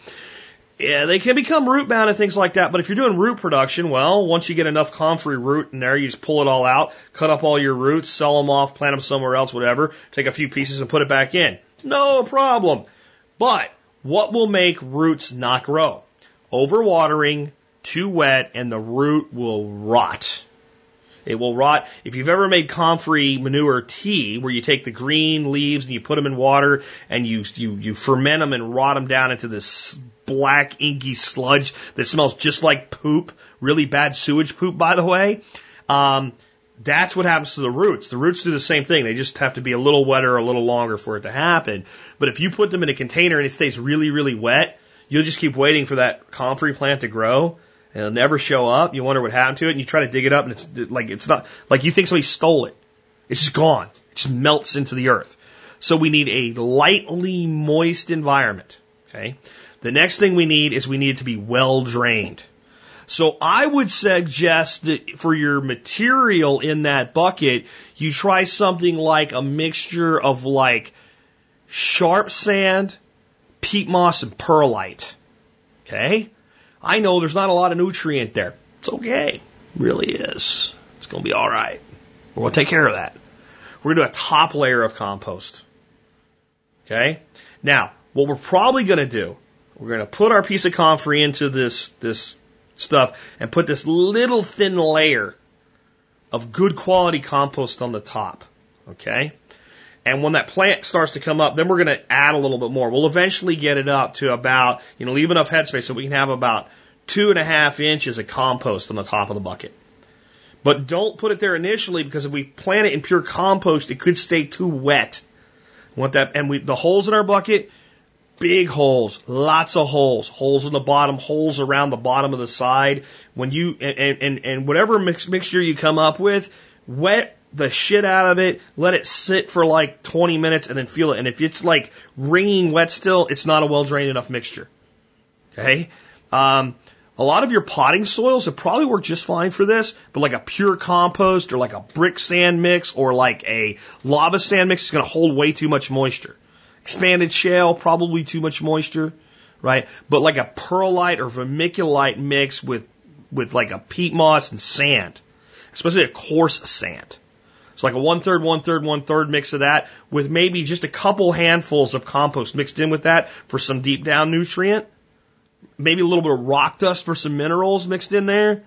Yeah, they can become root bound and things like that, but if you're doing root production, well, once you get enough comfrey root in there, you just pull it all out, cut up all your roots, sell them off, plant them somewhere else, whatever, take a few pieces and put it back in. No problem. But what will make roots not grow? Overwatering, too wet, and the root will rot. It will rot. If you've ever made comfrey manure tea, where you take the green leaves and you put them in water and you you you ferment them and rot them down into this black inky sludge that smells just like poop, really bad sewage poop, by the way. Um, that's what happens to the roots. The roots do the same thing. They just have to be a little wetter, a little longer for it to happen. But if you put them in a container and it stays really, really wet, you'll just keep waiting for that comfrey plant to grow and it'll never show up. You wonder what happened to it, and you try to dig it up, and it's like it's not like you think somebody stole it. It's just gone. It just melts into the earth. So we need a lightly moist environment. Okay. The next thing we need is we need it to be well drained. So I would suggest that for your material in that bucket, you try something like a mixture of like sharp sand, peat moss, and perlite. Okay? I know there's not a lot of nutrient there. It's okay. It really is. It's going to be all right. We're going to take care of that. We're going to do a top layer of compost. Okay? Now, what we're probably going to do, we're going to put our piece of comfrey into this, this stuff and put this little thin layer of good quality compost on the top. Okay? And when that plant starts to come up, then we're going to add a little bit more. We'll eventually get it up to about, you know, leave enough headspace so we can have about two and a half inches of compost on the top of the bucket. But don't put it there initially because if we plant it in pure compost, it could stay too wet. Want that, and we, the holes in our bucket, big holes, lots of holes, holes in the bottom, holes around the bottom of the side. When you, and, and, and whatever mix, mixture you come up with, wet the shit out of it, let it sit for like 20 minutes and then feel it. And if it's like wringing wet still, it's not a well drained enough mixture. Okay? Um, a lot of your potting soils would probably work just fine for this, but like a pure compost or like a brick sand mix or like a lava sand mix is going to hold way too much moisture. Expanded shale, probably too much moisture, right? But like a perlite or vermiculite mix with, with like a peat moss and sand, especially a coarse sand. So like a one third, one third, one third mix of that with maybe just a couple handfuls of compost mixed in with that for some deep down nutrient. Maybe a little bit of rock dust for some minerals mixed in there.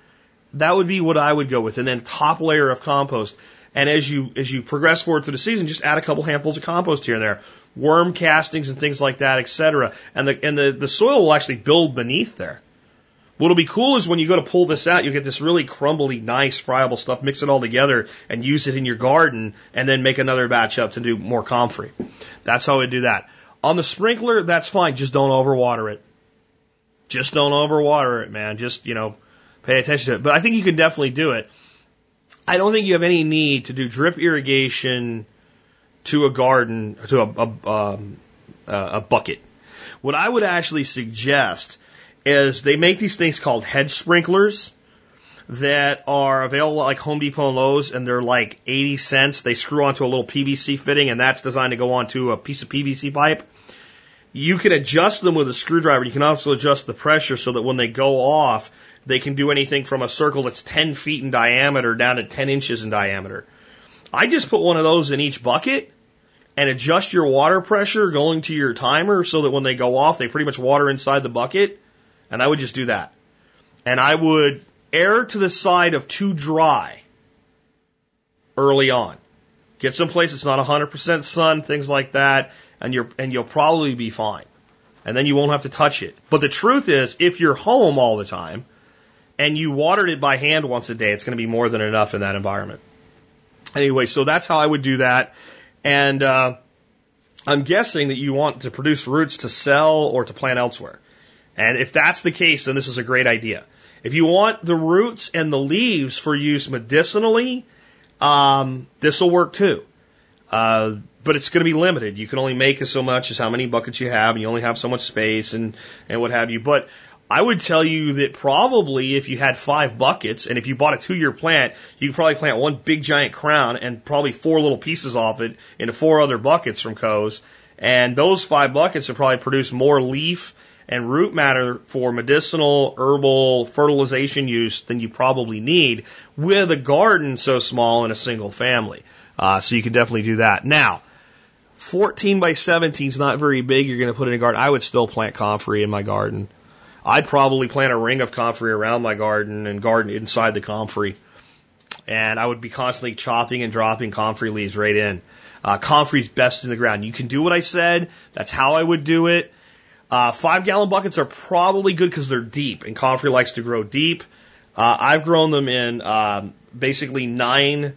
That would be what I would go with. And then top layer of compost. And as you, as you progress forward through the season, just add a couple handfuls of compost here and there. Worm castings and things like that, etc. And the, and the, the soil will actually build beneath there. What'll be cool is when you go to pull this out, you get this really crumbly, nice, friable stuff, mix it all together and use it in your garden and then make another batch up to do more comfrey. That's how we do that. On the sprinkler, that's fine. Just don't overwater it. Just don't overwater it, man. Just, you know, pay attention to it. But I think you can definitely do it. I don't think you have any need to do drip irrigation to a garden, to a, a, um, a bucket. What I would actually suggest is they make these things called head sprinklers that are available like Home Depot and Lowe's, and they're like 80 cents. They screw onto a little PVC fitting, and that's designed to go onto a piece of PVC pipe. You can adjust them with a screwdriver. You can also adjust the pressure so that when they go off, they can do anything from a circle that's 10 feet in diameter down to 10 inches in diameter. I just put one of those in each bucket. and adjust your water pressure going to your timer so that when they go off, they pretty much water inside the bucket. And I would just do that. And I would err to the side of too dry early on. Get someplace that's not 100% sun, things like that, and you're, and you'll probably be fine. And then you won't have to touch it. But the truth is, if you're home all the time and you watered it by hand once a day, it's going to be more than enough in that environment. Anyway, so that's how I would do that. And, uh, I'm guessing that you want to produce roots to sell or to plant elsewhere. And if that's the case, then this is a great idea. If you want the roots and the leaves for use medicinally, um, this will work too. Uh, but it's going to be limited. You can only make as so much as how many buckets you have, and you only have so much space and, and what have you. But I would tell you that probably if you had five buckets and if you bought a two year plant, you could probably plant one big giant crown and probably four little pieces off it into four other buckets from Coe's. And those five buckets would probably produce more leaf and root matter for medicinal, herbal, fertilization use than you probably need with a garden so small in a single family. Uh, so you can definitely do that. Now, 14 by 17 is not very big. You're going to put in a garden. I would still plant comfrey in my garden. I'd probably plant a ring of comfrey around my garden and garden inside the comfrey. And I would be constantly chopping and dropping comfrey leaves right in. Uh, comfrey's best in the ground. You can do what I said. That's how I would do it. Uh, five gallon buckets are probably good because they're deep, and comfrey likes to grow deep. Uh, I've grown them in um, basically nine,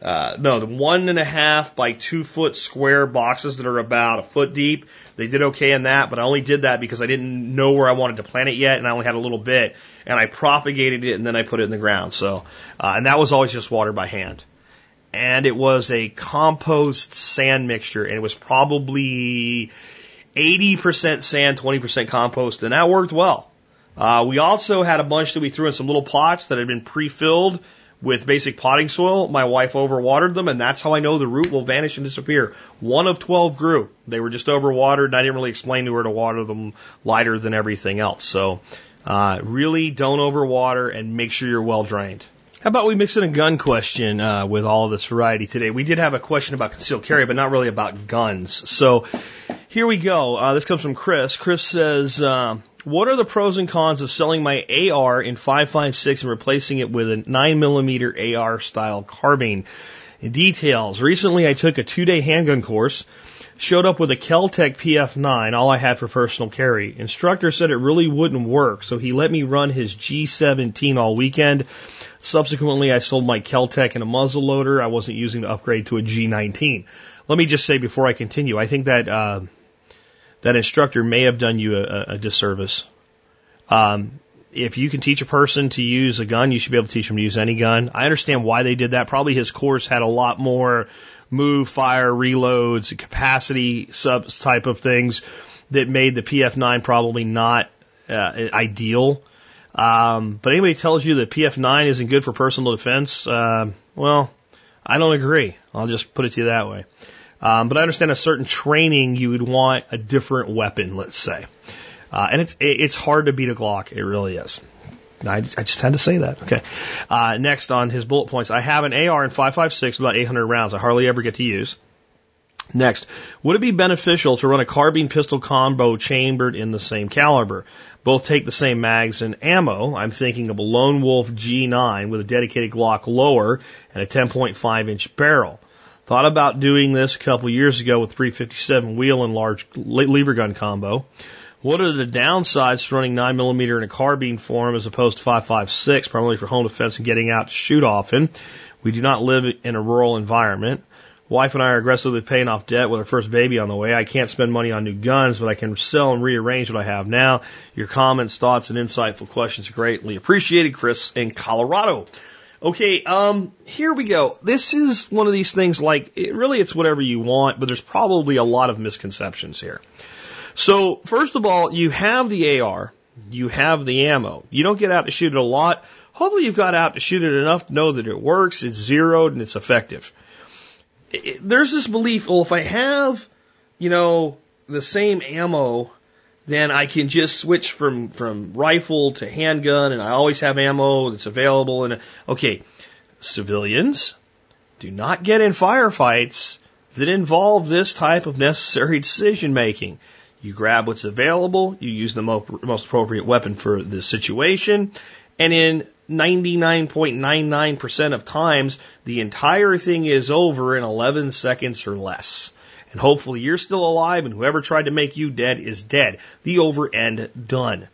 uh, no, the one and a half by two foot square boxes that are about a foot deep. They did okay in that, but I only did that because I didn't know where I wanted to plant it yet, and I only had a little bit, and I propagated it and then I put it in the ground. So, uh, and that was always just watered by hand. And it was a compost sand mixture, and it was probably 80% sand, 20% compost, and that worked well. Uh, we also had a bunch that we threw in some little pots that had been pre-filled with basic potting soil. My wife overwatered them, and that's how I know the root will vanish and disappear. One of 12 grew. They were just overwatered, and I didn't really explain to her to water them lighter than everything else. So, uh, really don't overwater and make sure you're well drained. How about we mix in a gun question uh, with all of this variety today? We did have a question about concealed carry, but not really about guns. So here we go. Uh, this comes from Chris. Chris says, uh, "What are the pros and cons of selling my AR in 5.56 and replacing it with a 9 millimeter AR style carbine?" Details. Recently, I took a two-day handgun course. Showed up with a Keltec PF9, all I had for personal carry. Instructor said it really wouldn't work, so he let me run his G17 all weekend. Subsequently, I sold my Keltec and a muzzle loader I wasn't using to upgrade to a G19. Let me just say before I continue, I think that uh, that instructor may have done you a, a disservice. Um, if you can teach a person to use a gun, you should be able to teach them to use any gun. I understand why they did that. Probably his course had a lot more move, fire, reloads, capacity subs type of things that made the PF9 probably not uh, ideal. Um, but anybody tells you that PF9 isn't good for personal defense, uh, well, I don't agree. I'll just put it to you that way. Um, but I understand a certain training you would want a different weapon, let's say. Uh, and it's it's hard to beat a Glock. It really is. I, I just had to say that. Okay. Uh, next on his bullet points, I have an AR in 5.56 about 800 rounds. I hardly ever get to use. Next, would it be beneficial to run a carbine pistol combo chambered in the same caliber? Both take the same mags and ammo. I'm thinking of a Lone Wolf G9 with a dedicated Glock lower and a 10.5 inch barrel. Thought about doing this a couple years ago with 357 wheel and large lever gun combo. What are the downsides to running 9mm in a carbine form as opposed to 5.56, primarily for home defense and getting out to shoot often? We do not live in a rural environment. Wife and I are aggressively paying off debt with our first baby on the way. I can't spend money on new guns, but I can sell and rearrange what I have now. Your comments, thoughts, and insightful questions are greatly appreciated, Chris in Colorado. Okay, um, here we go. This is one of these things like, it, really it's whatever you want, but there's probably a lot of misconceptions here. So, first of all, you have the AR, you have the ammo. You don't get out to shoot it a lot. Hopefully you've got out to shoot it enough to know that it works, it's zeroed, and it's effective there's this belief, well, if I have, you know, the same ammo, then I can just switch from, from rifle to handgun and I always have ammo that's available. And okay, civilians do not get in firefights that involve this type of necessary decision making. You grab what's available, you use the most appropriate weapon for the situation, and in 99.99% of times, the entire thing is over in 11 seconds or less. And hopefully you're still alive and whoever tried to make you dead is dead. The over and done.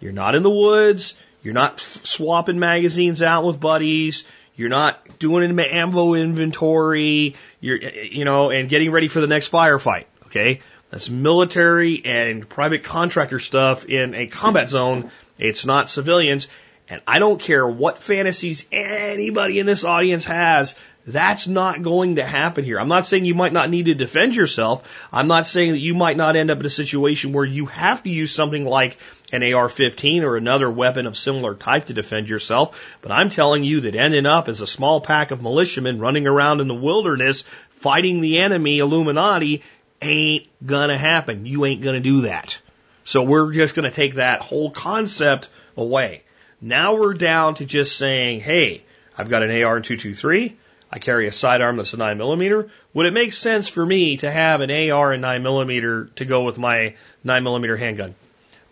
You're not in the woods. You're not swapping magazines out with buddies. You're not doing an ammo inventory. You're, eh, eh, you know, and getting ready for the next firefight. Okay. That's military and private contractor stuff in a combat zone. It's not civilians. And I don't care what fantasies anybody in this audience has, that's not going to happen here. I'm not saying you might not need to defend yourself. I'm not saying that you might not end up in a situation where you have to use something like an AR-15 or another weapon of similar type to defend yourself. But I'm telling you that ending up as a small pack of militiamen running around in the wilderness fighting the enemy Illuminati ain't gonna happen. You ain't gonna do that. So we're just gonna take that whole concept away. Now we're down to just saying, hey, I've got an AR-223. I carry a sidearm that's a 9 millimeter. Would it make sense for me to have an AR and 9 millimeter to go with my 9 millimeter handgun?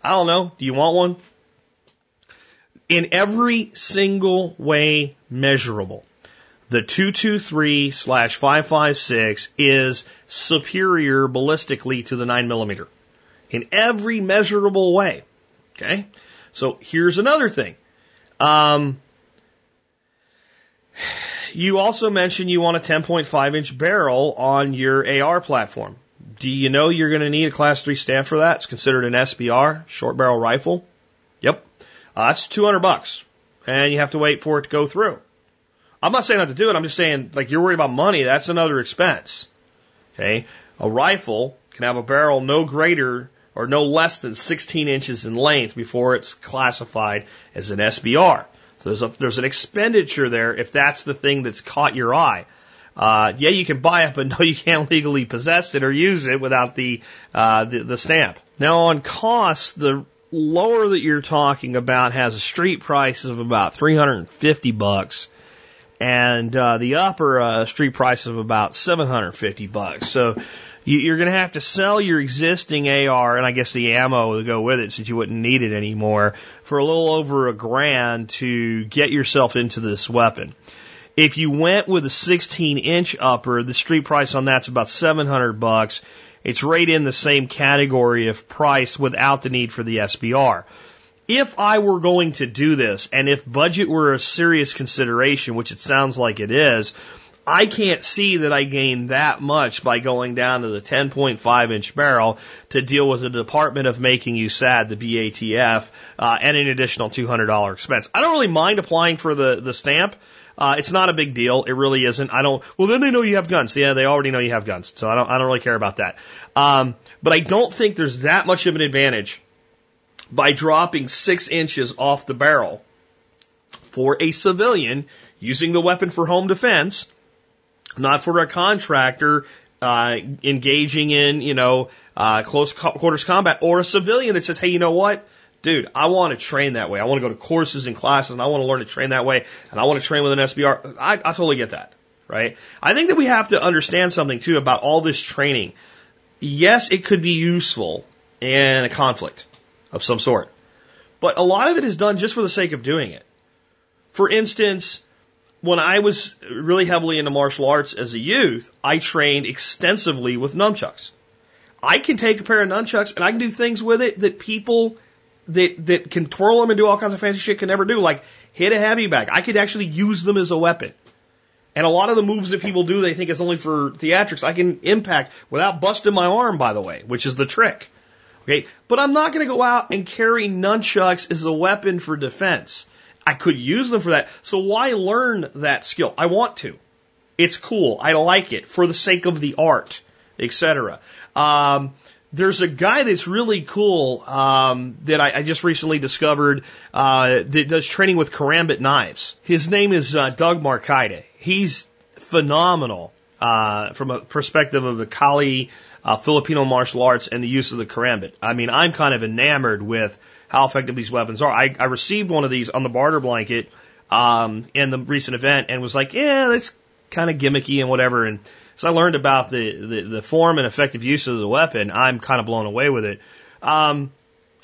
I don't know. Do you want one? In every single way measurable, the 223 slash 556 is superior ballistically to the 9 millimeter. In every measurable way. Okay? So here's another thing. Um, you also mentioned you want a 10.5 inch barrel on your AR platform. Do you know you're going to need a class 3 stamp for that? It's considered an SBR, short barrel rifle. Yep. Uh, that's 200 bucks. And you have to wait for it to go through. I'm not saying not to do it. I'm just saying, like, you're worried about money. That's another expense. Okay. A rifle can have a barrel no greater or no less than 16 inches in length before it's classified as an SBR. So there's a, there's an expenditure there if that's the thing that's caught your eye. Uh, yeah, you can buy it, but *laughs* no, you can't legally possess it or use it without the, uh, the, the stamp. Now on cost, the lower that you're talking about has a street price of about 350 bucks and uh, the upper uh, street price of about 750 bucks. So you're going to have to sell your existing AR and I guess the ammo to go with it since you wouldn't need it anymore for a little over a grand to get yourself into this weapon. If you went with a 16 inch upper, the street price on that's about 700 bucks. It's right in the same category of price without the need for the SBR. If I were going to do this and if budget were a serious consideration, which it sounds like it is, I can't see that I gain that much by going down to the 10.5 inch barrel to deal with the Department of Making You Sad, the BATF, uh, and an additional $200 expense. I don't really mind applying for the, the stamp. Uh, it's not a big deal. It really isn't. I don't, well, then they know you have guns. Yeah, they already know you have guns. So I don't, I don't really care about that. Um, but I don't think there's that much of an advantage by dropping six inches off the barrel for a civilian using the weapon for home defense not for a contractor uh, engaging in, you know, uh, close quarters combat or a civilian that says, hey, you know what? Dude, I want to train that way. I want to go to courses and classes and I want to learn to train that way and I want to train with an SBR. I, I totally get that, right? I think that we have to understand something too about all this training. Yes, it could be useful in a conflict of some sort, but a lot of it is done just for the sake of doing it. For instance, when I was really heavily into martial arts as a youth, I trained extensively with nunchucks. I can take a pair of nunchucks and I can do things with it that people that that can twirl them and do all kinds of fancy shit can never do, like hit a heavy bag. I could actually use them as a weapon. And a lot of the moves that people do, they think it's only for theatrics. I can impact without busting my arm, by the way, which is the trick. Okay. But I'm not going to go out and carry nunchucks as a weapon for defense. I could use them for that. So why learn that skill? I want to. It's cool. I like it for the sake of the art, etc. Um, there's a guy that's really cool um, that I, I, just recently discovered uh, that does training with karambit knives. His name is uh, Doug Marcaida. He's phenomenal uh, from a perspective of the Kali uh, Filipino martial arts and the use of the karambit. I mean, I'm kind of enamored with how effective these weapons are. I, I received one of these on the barter blanket um, in the recent event and was like, yeah, that's kind of gimmicky and whatever. And as I learned about the, the, the form and effective use of the weapon, I'm kind of blown away with it. Um,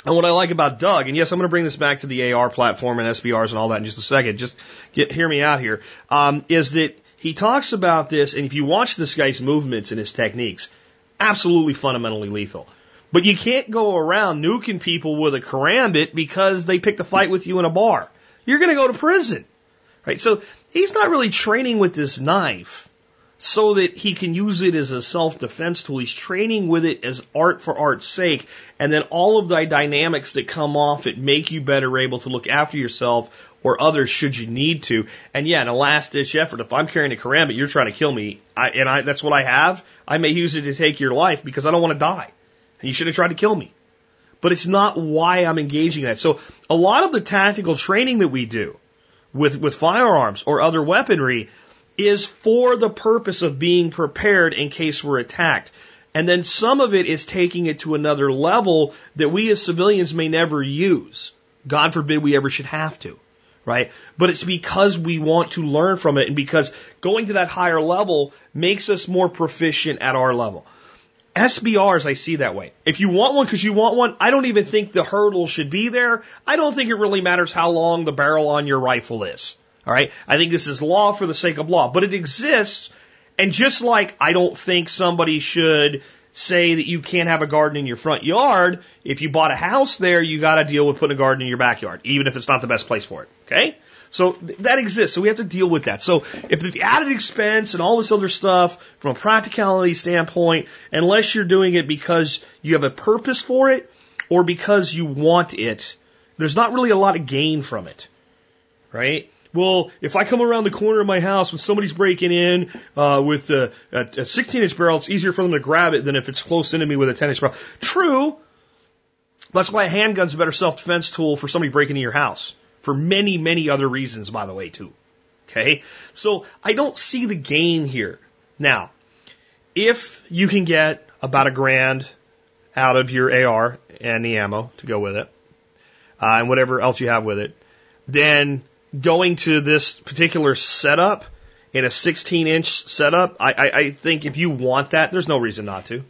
and what I like about Doug, and yes, I'm going to bring this back to the AR platform and SBRs and all that in just a second. Just get, hear me out here. Um, is that he talks about this, and if you watch this guy's movements and his techniques, absolutely fundamentally lethal. But you can't go around nuking people with a karambit because they picked a fight with you in a bar. You're going to go to prison. Right? So he's not really training with this knife so that he can use it as a self-defense tool. He's training with it as art for art's sake. And then all of the dynamics that come off it make you better able to look after yourself or others should you need to. And yeah, in a last ditch effort, if I'm carrying a karambit, you're trying to kill me, I, and I, that's what I have, I may use it to take your life because I don't want to die. And you should have tried to kill me. But it's not why I'm engaging in that. So a lot of the tactical training that we do with, with firearms or other weaponry is for the purpose of being prepared in case we're attacked. And then some of it is taking it to another level that we as civilians may never use. God forbid we ever should have to. Right? But it's because we want to learn from it and because going to that higher level makes us more proficient at our level. SBRs, I see that way. If you want one because you want one, I don't even think the hurdle should be there. I don't think it really matters how long the barrel on your rifle is. All right. I think this is law for the sake of law, but it exists. And just like I don't think somebody should say that you can't have a garden in your front yard, if you bought a house there, you got to deal with putting a garden in your backyard, even if it's not the best place for it. Okay. So th- that exists. So we have to deal with that. So if the added expense and all this other stuff from a practicality standpoint, unless you're doing it because you have a purpose for it or because you want it, there's not really a lot of gain from it. Right? well, if I come around the corner of my house when somebody's breaking in uh, with a, a 16 inch barrel, it's easier for them to grab it than if it's close into me with a 10 inch barrel. True. That's why a handgun's a better self defense tool for somebody breaking in your house. For many, many other reasons, by the way, too. Okay? So I don't see the gain here. Now, if you can get about a grand out of your AR and the ammo to go with it, uh, and whatever else you have with it, then going to this particular setup in a 16 inch setup, I, I, I think if you want that, there's no reason not to.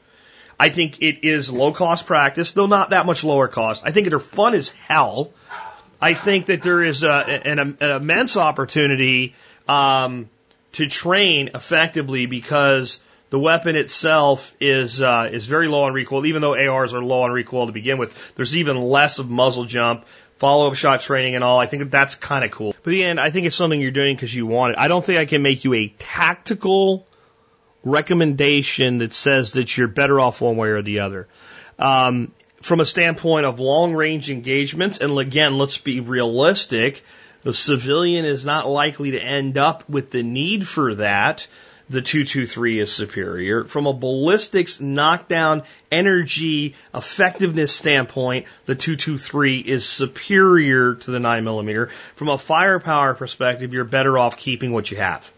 I think it is low cost practice, though not that much lower cost. I think they're fun as hell. I think that there is a, an, an immense opportunity um, to train effectively because the weapon itself is uh, is very low on recoil. Even though ARs are low on recoil to begin with, there's even less of muzzle jump follow up shot training and all. I think that that's kind of cool. But end, I think it's something you're doing because you want it. I don't think I can make you a tactical recommendation that says that you're better off one way or the other. Um, from a standpoint of long range engagements, and again, let's be realistic, the civilian is not likely to end up with the need for that the 223 is superior. From a ballistics knockdown energy effectiveness standpoint, the 223 is superior to the 9mm. From a firepower perspective, you're better off keeping what you have.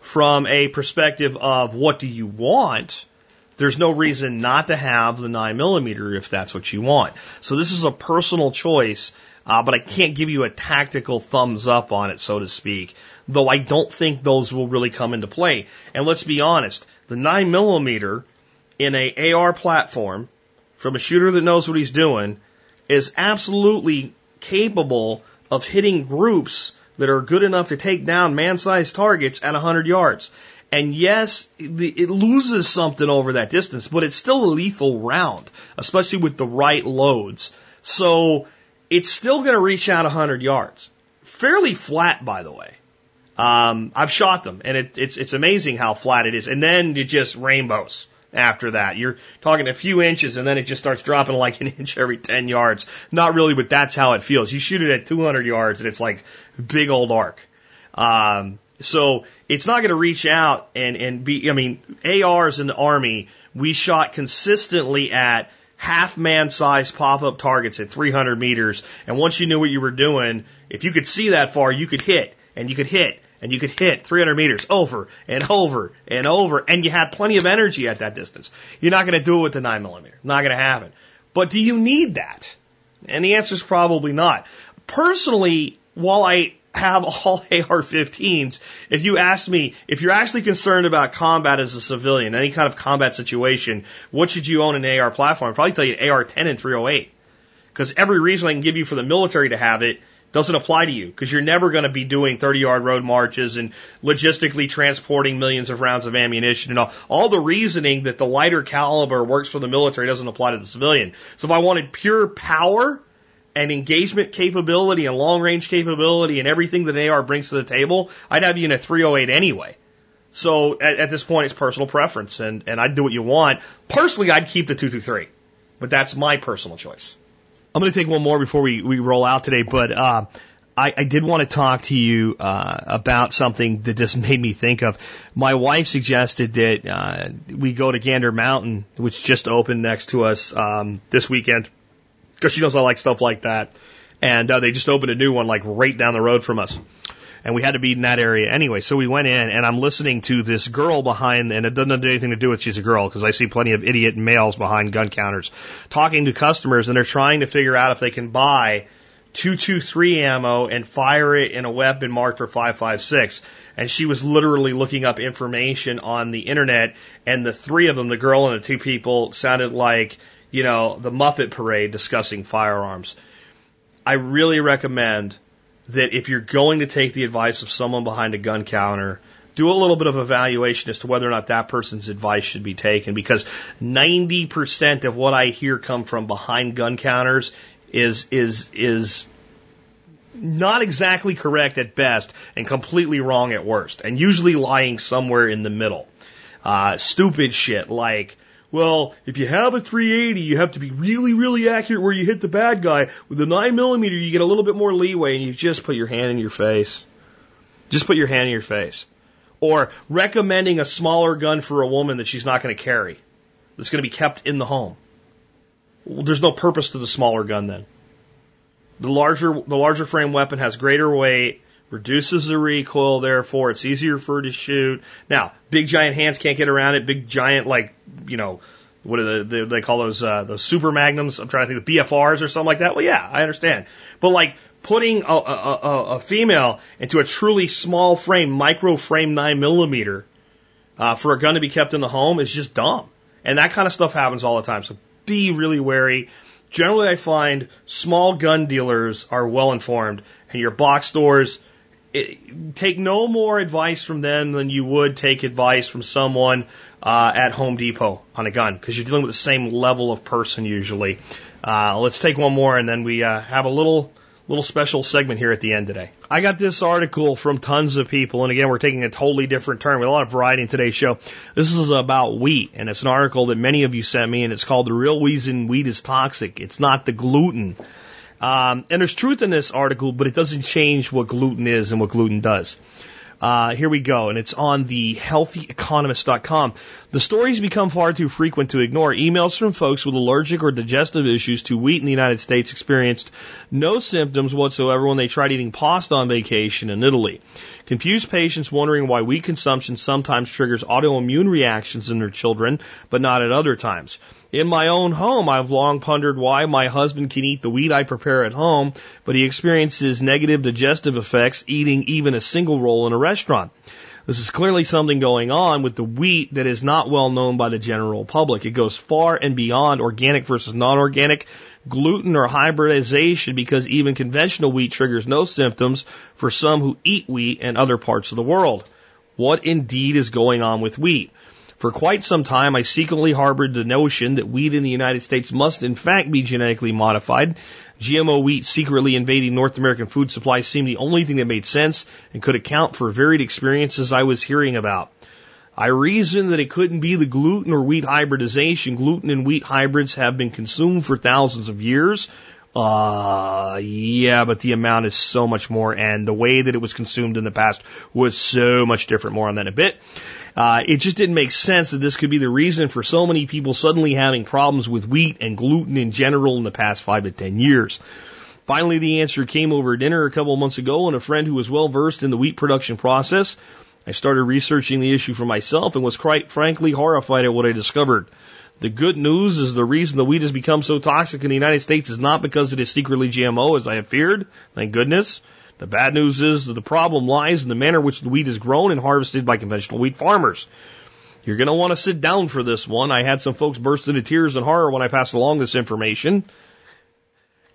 From a perspective of what do you want, there's no reason not to have the 9mm if that's what you want. So this is a personal choice, uh, but I can't give you a tactical thumbs up on it, so to speak though I don't think those will really come into play. And let's be honest, the 9 millimeter in a AR platform from a shooter that knows what he's doing is absolutely capable of hitting groups that are good enough to take down man-sized targets at 100 yards. And yes, it loses something over that distance, but it's still a lethal round, especially with the right loads. So it's still going to reach out 100 yards. Fairly flat, by the way. Um, I've shot them, and it, it's it's amazing how flat it is. And then it just rainbows after that. You're talking a few inches, and then it just starts dropping like an *laughs* inch every 10 yards. Not really, but that's how it feels. You shoot it at 200 yards, and it's like big old arc. Um, so it's not going to reach out and and be. I mean, ARs in the army, we shot consistently at half man size pop up targets at 300 meters. And once you knew what you were doing, if you could see that far, you could hit and you could hit and you could hit 300 meters over and over and over, and you had plenty of energy at that distance. You're not going to do it with the 9 millimeter. Not going to happen. But do you need that? And the answer is probably not. Personally, while I have all *laughs* AR-15s. If you ask me, if you're actually concerned about combat as a civilian, any kind of combat situation, what should you own an AR platform? I'd probably tell you an AR-10 and 308. Because every reason I can give you for the military to have it doesn't apply to you because you're never going to be doing 30 yard road marches and logistically transporting millions of rounds of ammunition and all. All the reasoning that the lighter caliber works for the military doesn't apply to the civilian. So if I wanted pure power and engagement capability and long range capability and everything that an AR brings to the table, I'd have you in a 308 anyway. So at, at this point, it's personal preference and, and I'd do what you want. Personally, I'd keep the 223, but that's my personal choice. I'm going to take one more before we, we roll out today, but uh, I, I did want to talk to you uh, about something that just *laughs* made me think of. My wife suggested that uh, we go to Gander Mountain, which just opened next to us um, this weekend, because she knows I like stuff like that. And uh, they just opened a new one like right down the road from us and we had to be in that area anyway. So we went in, and I'm listening to this girl behind, and it doesn't have anything to do with she's a girl, because I see plenty of idiot males behind gun counters talking to customers, and they're trying to figure out if they can buy 223 ammo and fire it in a weapon marked for 556. And she was literally looking up information on the internet, and the three of them, the girl and the two people, sounded like, you know, the Muppet Parade discussing firearms. I really recommend that if you're going to take the advice of someone behind a gun counter, do a little bit of evaluation as to whether or not that person's advice should be taken because 90% of what I hear come from behind gun counters is is is not exactly correct at best and completely wrong at worst and usually lying somewhere in the middle. Uh, stupid shit like well, if you have a 380, you have to be really, really accurate where you hit the bad guy. With a 9 millimeter, you get a little bit more leeway and you just put your hand in your face. Just put your hand in your face. Or recommending a smaller gun for a woman that she's not going to carry. That's going to be kept in the home. Well, there's no purpose to the smaller gun then. The larger, the larger frame weapon has greater weight, reduces the recoil, therefore it's easier for her to shoot. Now, big giant hands can't get around it. Big giant, like, you know, what do they, they call those, uh, those super magnums? I'm trying to think of BFRs or something like that. Well, yeah, I understand. But like, putting a, a, a, a female into a truly small frame, micro frame nine millimeter, uh, for a gun to be kept in the home is just dumb. And that kind of stuff happens all the time. So be really wary. Generally, I find small gun dealers are well informed and your box stores, it, take no more advice from them than you would take advice from someone uh, at Home Depot on a gun because you're dealing with the same level of person usually. Uh, let's take one more and then we uh, have a little little special segment here at the end today. I got this article from tons of people, and again, we're taking a totally different turn with a lot of variety in today's show. This is about wheat, and it's an article that many of you sent me, and it's called "The Real Reason Wheat is Toxic." It's not the gluten. Um, and there's truth in this article, but it doesn't change what gluten is and what gluten does. Uh, here we go, and it's on the healthyeconomist.com. The stories become far too frequent to ignore. Emails from folks with allergic or digestive issues to wheat in the United States experienced no symptoms whatsoever when they tried eating pasta on vacation in Italy. Confused patients wondering why wheat consumption sometimes triggers autoimmune reactions in their children, but not at other times. In my own home, I've long pondered why my husband can eat the wheat I prepare at home, but he experiences negative digestive effects eating even a single roll in a restaurant. This is clearly something going on with the wheat that is not well known by the general public. It goes far and beyond organic versus non-organic, gluten or hybridization because even conventional wheat triggers no symptoms for some who eat wheat in other parts of the world. What indeed is going on with wheat? For quite some time, I secretly harbored the notion that wheat in the United States must in fact be genetically modified. GMO wheat secretly invading North American food supply seemed the only thing that made sense and could account for varied experiences I was hearing about. I reasoned that it couldn't be the gluten or wheat hybridization. Gluten and wheat hybrids have been consumed for thousands of years. Uh, yeah, but the amount is so much more, and the way that it was consumed in the past was so much different. More on that in a bit. Uh, it just didn't make sense that this could be the reason for so many people suddenly having problems with wheat and gluten in general in the past five to ten years. Finally, the answer came over dinner a couple of months ago when a friend who was well versed in the wheat production process. I started researching the issue for myself and was quite frankly horrified at what I discovered. The good news is the reason the wheat has become so toxic in the United States is not because it is secretly GMO, as I have feared, thank goodness. The bad news is that the problem lies in the manner in which the wheat is grown and harvested by conventional wheat farmers. You're going to want to sit down for this one. I had some folks burst into tears and horror when I passed along this information.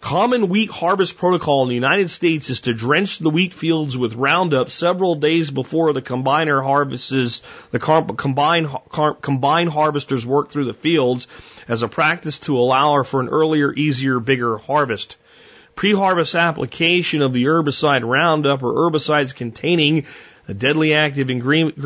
Common wheat harvest protocol in the United States is to drench the wheat fields with Roundup several days before the combiner harvests, the combine, combine harvesters work through the fields as a practice to allow for an earlier, easier, bigger harvest. Pre-harvest application of the herbicide Roundup or herbicides containing a deadly active ingredient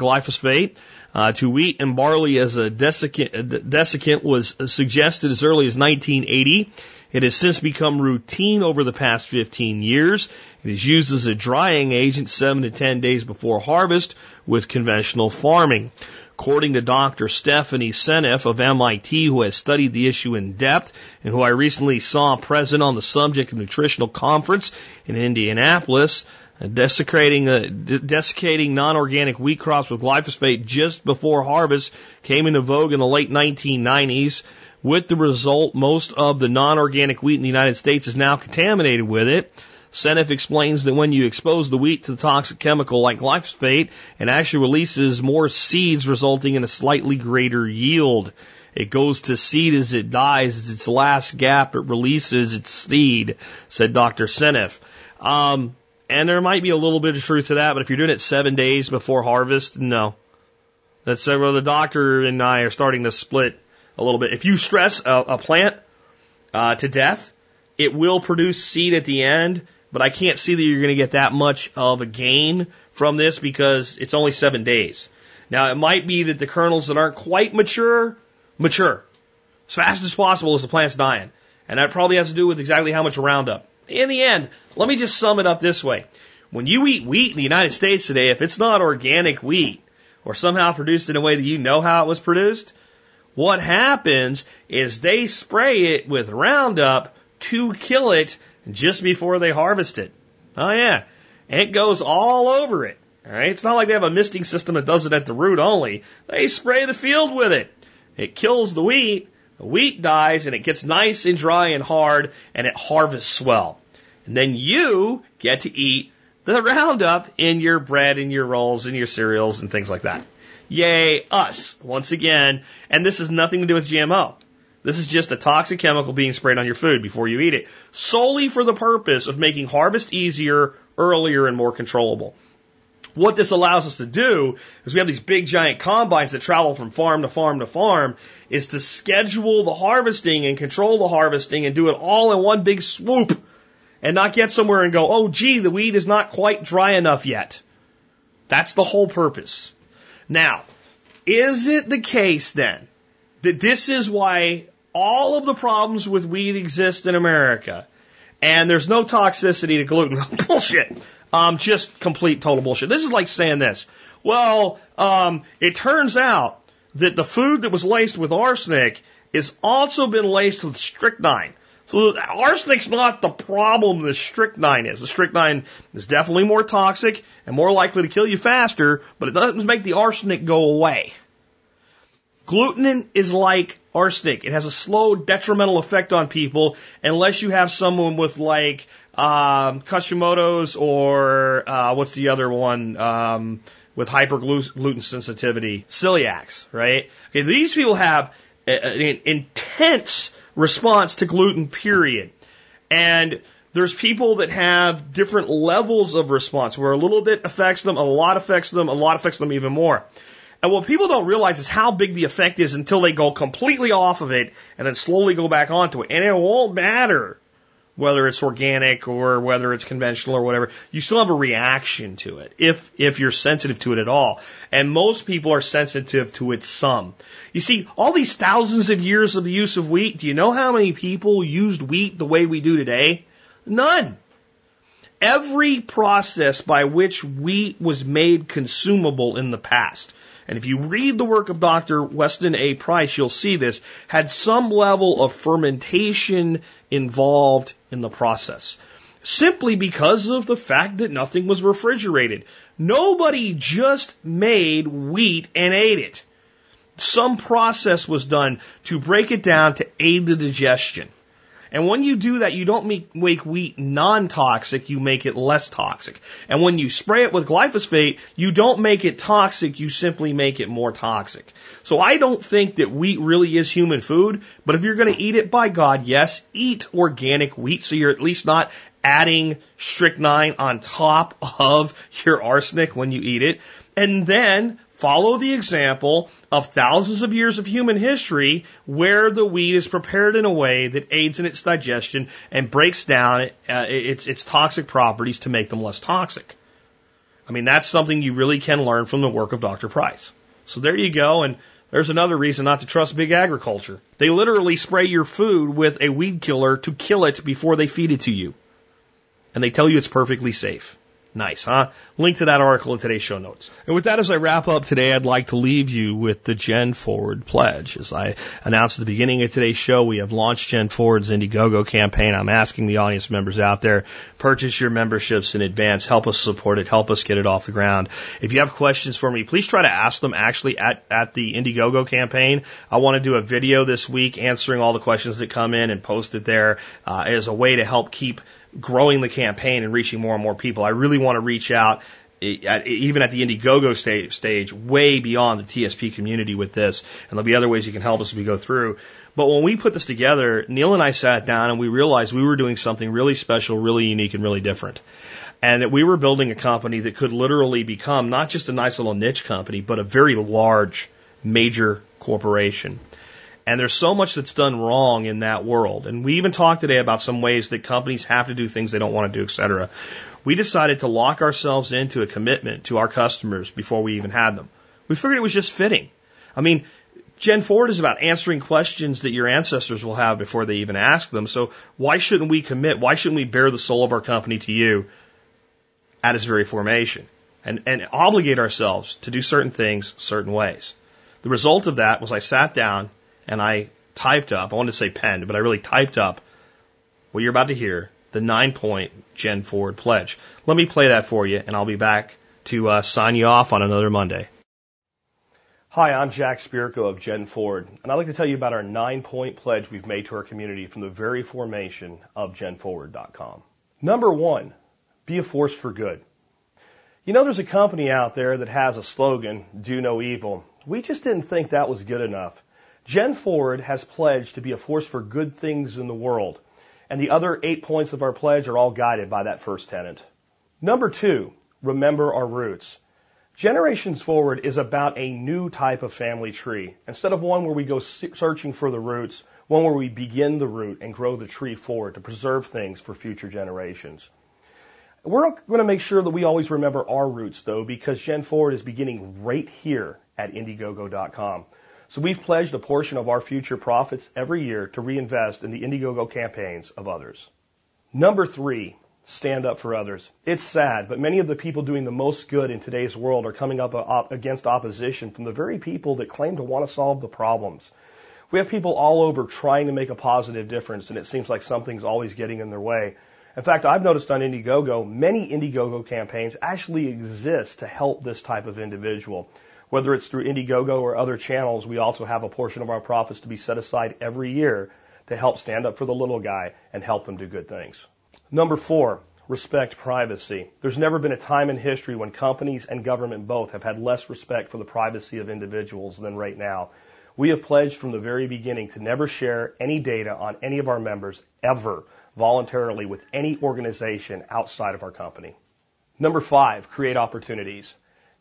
glyphosate uh, to wheat and barley as a desiccant, a desiccant was suggested as early as 1980. It has since become routine over the past 15 years. It is used as a drying agent 7 to 10 days before harvest with conventional farming. According to Dr. Stephanie Seneff of MIT, who has studied the issue in depth and who I recently saw present on the subject of nutritional conference in Indianapolis, desiccating, uh, desiccating non-organic wheat crops with glyphosate just before harvest came into vogue in the late 1990s. With the result, most of the non-organic wheat in the United States is now contaminated with it. Seneff explains that when you expose the wheat to the toxic chemical like glyphosate, it actually releases more seeds, resulting in a slightly greater yield. It goes to seed as it dies. It's its last gap, it releases its seed, said Dr. Seneff. Um, and there might be a little bit of truth to that, but if you're doing it seven days before harvest, no. That's uh, well, the doctor and I are starting to split a little bit. If you stress a, a plant uh, to death, it will produce seed at the end, but I can't see that you're going to get that much of a gain from this because it's only seven days. Now, it might be that the kernels that aren't quite mature, mature as fast as possible as the plant's dying. And that probably has to do with exactly how much Roundup. In the end, let me just sum it up this way. When you eat wheat in the United States today, if it's not organic wheat or somehow produced in a way that you know how it was produced, what happens is they spray it with Roundup to kill it just before they harvest it. Oh yeah. It goes all over it. All right. It's not like they have a misting system that does it at the root only. They spray the field with it. It kills the wheat. The wheat dies and it gets nice and dry and hard and it harvests well. And then you get to eat the Roundup in your bread and your rolls and your cereals and things like that. Yay, us, once again. And this has nothing to do with GMO. This is just a toxic chemical being sprayed on your food before you eat it, solely for the purpose of making harvest easier, earlier, and more controllable. What this allows us to do is we have these big giant combines that travel from farm to farm to farm is to schedule the harvesting and control the harvesting and do it all in one big swoop and not get somewhere and go, oh gee, the weed is not quite dry enough yet. That's the whole purpose. Now, is it the case then that this is why all of the problems with weed exist in America and there's no toxicity to gluten? *laughs* bullshit. Um, just complete total bullshit. This is like saying this. Well, um, it turns out that the food that was laced with arsenic has also been laced with strychnine. So arsenic's not the problem the strychnine is. The strychnine is definitely more toxic and more likely to kill you faster, but it doesn't make the arsenic go away. Gluten is like arsenic. It has a slow detrimental effect on people unless you have someone with like um, Hashimoto's or uh, what's the other one um, with hypergluten sensitivity, celiacs, right? Okay, these people have an intense response to gluten, period. And there's people that have different levels of response where a little bit affects them, a lot affects them, a lot affects them even more. And what people don't realize is how big the effect is until they go completely off of it and then slowly go back onto it. And it won't matter whether it's organic or whether it's conventional or whatever, you still have a reaction to it if if you're sensitive to it at all. And most people are sensitive to it some. You see, all these thousands of years of the use of wheat, do you know how many people used wheat the way we do today? None. Every process by which wheat was made consumable in the past and if you read the work of Dr. Weston A. Price, you'll see this, had some level of fermentation involved in the process. Simply because of the fact that nothing was refrigerated. Nobody just made wheat and ate it. Some process was done to break it down to aid the digestion. And when you do that, you don't make, make wheat non-toxic, you make it less toxic. And when you spray it with glyphosate, you don't make it toxic, you simply make it more toxic. So I don't think that wheat really is human food, but if you're going to eat it, by God, yes, eat organic wheat so you're at least not adding strychnine on top of your arsenic when you eat it. And then follow the example of thousands of years of human history where the wheat is prepared in a way that aids in its digestion and breaks down uh, its, its toxic properties to make them less toxic. I mean, that's something you really can learn from the work of Dr. Price. So there you go. And there's another reason not to trust big agriculture. They literally spray your food with a weed killer to kill it before they feed it to you. And they tell you it's perfectly safe. Nice, huh? Link to that article in today's show notes. And with that, as I wrap up today, I'd like to leave you with the Gen Forward pledge. As I announced at the beginning of today's show, we have launched Gen Forward's Indiegogo campaign. I'm asking the audience members out there, purchase your memberships in advance. Help us support it. Help us get it off the ground. If you have questions for me, please try to ask them actually at, at the Indiegogo campaign. I want to do a video this week answering all the questions that come in and post it there uh, as a way to help keep growing the campaign and reaching more and more people. I really want to reach out eh, even at the Indiegogo stage, stage, way beyond the TSP community with this. And there'll be other ways you can help us as we go through. But when we put this together, Neil and I sat down and we realized we were doing something really special, really unique, and really different. And that we were building a company that could literally become not just a nice little niche company, but a very large, major corporation. And there's so much that's done wrong in that world. And we even talked today about some ways that companies have to do things they don't want to do, et cetera. We decided to lock ourselves into a commitment to our customers before we even had them. We figured it was just fitting. I mean, Gen Forward is about answering questions that your ancestors will have before they even ask them. So why shouldn't we commit? Why shouldn't we bear the soul of our company to you at its very formation and, and obligate ourselves to do certain things certain ways? The result of that was I sat down and I typed up, I wanted to say penned, but I really typed up what you're about to hear, the nine point Gen Forward pledge. Let me play that for you, and I'll be back to uh, sign you off on another Monday. Hi, I'm Jack Spirko of Gen Forward, and I'd like to tell you about our nine point pledge we've made to our community from the very formation of GenForward.com. Number one, be a force for good. You know, there's a company out there that has a slogan, do no evil. We just didn't think that was good enough. Gen Forward has pledged to be a force for good things in the world. And the other eight points of our pledge are all guided by that first tenet. Number two, remember our roots. Generations Forward is about a new type of family tree. Instead of one where we go searching for the roots, one where we begin the root and grow the tree forward to preserve things for future generations. We're going to make sure that we always remember our roots though, because Gen Forward is beginning right here at Indiegogo.com. So we've pledged a portion of our future profits every year to reinvest in the Indiegogo campaigns of others. Number three, stand up for others. It's sad, but many of the people doing the most good in today's world are coming up uh, against opposition from the very people that claim to want to solve the problems. We have people all over trying to make a positive difference, and it seems like something's always getting in their way. In fact, I've noticed on Indiegogo, many Indiegogo campaigns actually exist to help this type of individual. Whether it's through Indiegogo or other channels, we also have a portion of our profits to be set aside every year to help stand up for the little guy and help them do good things. Number four, respect privacy. There's never been a time in history when companies and government both have had less respect for the privacy of individuals than right now. We have pledged from the very beginning to never share any data on any of our members ever voluntarily with any organization outside of our company. Number five, create opportunities.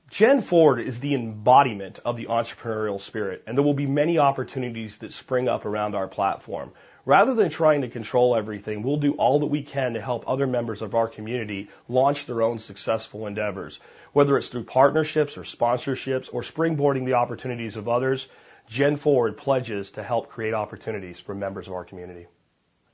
Gen Forward is the embodiment of the entrepreneurial spirit, and there will be many opportunities that spring up around our platform. Rather than trying to control everything, we'll do all that we can to help other members of our community launch their own successful endeavors. Whether it's through partnerships or sponsorships or springboarding the opportunities of others, Gen Forward pledges to help create opportunities for members of our community.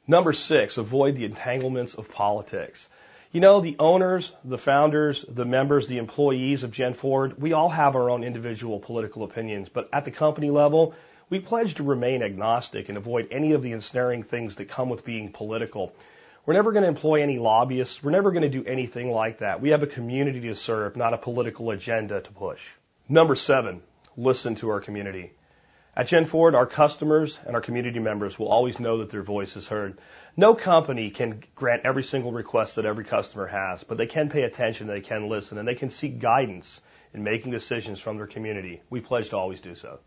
Number six, avoid the entanglements of politics. You know, the owners, the founders, the members, the employees of Gen Forward, we all have our own individual political opinions, but at the company level, we pledge to remain agnostic and avoid any of the ensnaring things that come with being political. We're never going to employ any lobbyists. We're never going to do anything like that. We have a community to serve, not a political agenda to push. Number seven, listen to our community. At Gen Forward, our customers and our community members will always know that their voice is heard. No company can grant every single request that every customer has, but they can pay attention, they can listen, and they can seek guidance in making decisions from their community. We pledge to always do so.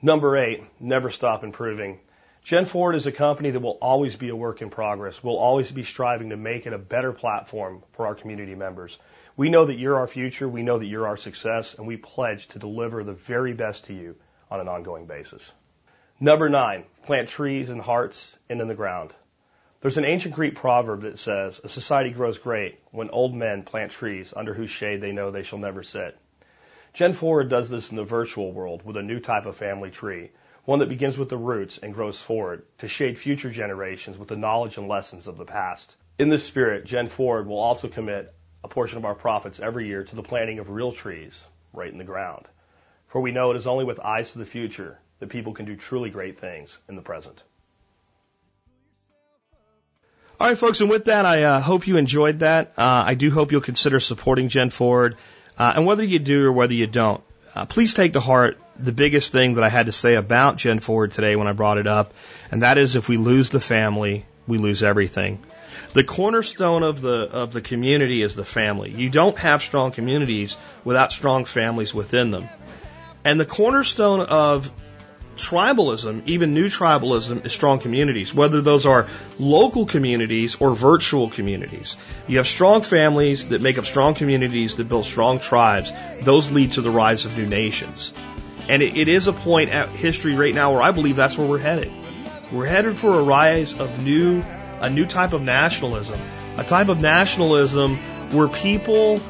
Number eight, never stop improving. Gen Forward is a company that will always be a work in progress. We'll always be striving to make it a better platform for our community members. We know that you're our future, we know that you're our success, and we pledge to deliver the very best to you on an ongoing basis. Number nine, plant trees and hearts and in the ground. There's an ancient Greek proverb that says, A society grows great when old men plant trees under whose shade they know they shall never sit. Gen Forward does this in the virtual world with a new type of family tree, one that begins with the roots and grows forward to shade future generations with the knowledge and lessons of the past. In this spirit, Gen Forward will also commit a portion of our profits every year to the planting of real trees right in the ground. For we know it is only with eyes to the future that people can do truly great things in the present. All right, folks, and with that, I uh, hope you enjoyed that. Uh, I do hope you'll consider supporting Gen Forward. Uh, and whether you do or whether you don't, uh, please take to heart the biggest thing that I had to say about Gen Forward today when I brought it up, and that is if we lose the family, we lose everything. The cornerstone of the of the community is the family. You don't have strong communities without strong families within them. And the cornerstone of tribalism, even new tribalism, is strong communities, whether those are local communities or virtual communities. You have strong families that make up strong communities that build strong tribes. Those lead to the rise of new nations. And it, it is a point at history right now where I believe that's where we're headed. We're headed for a rise of new, a new type of nationalism, a type of nationalism where people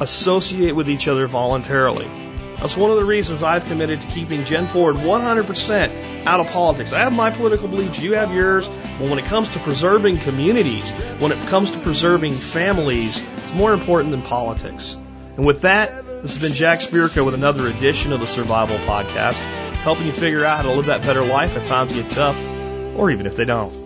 associate with each other voluntarily. That's one of the reasons I've committed to keeping Gen Forward 100% out of politics. I have my political beliefs, you have yours, but when it comes to preserving communities, when it comes to preserving families, it's more important than politics. And with that, this has been Jack Spirko with another edition of the Survival Podcast, helping you figure out how to live that better life if times get tough, or even if they don't.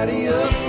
Nobody up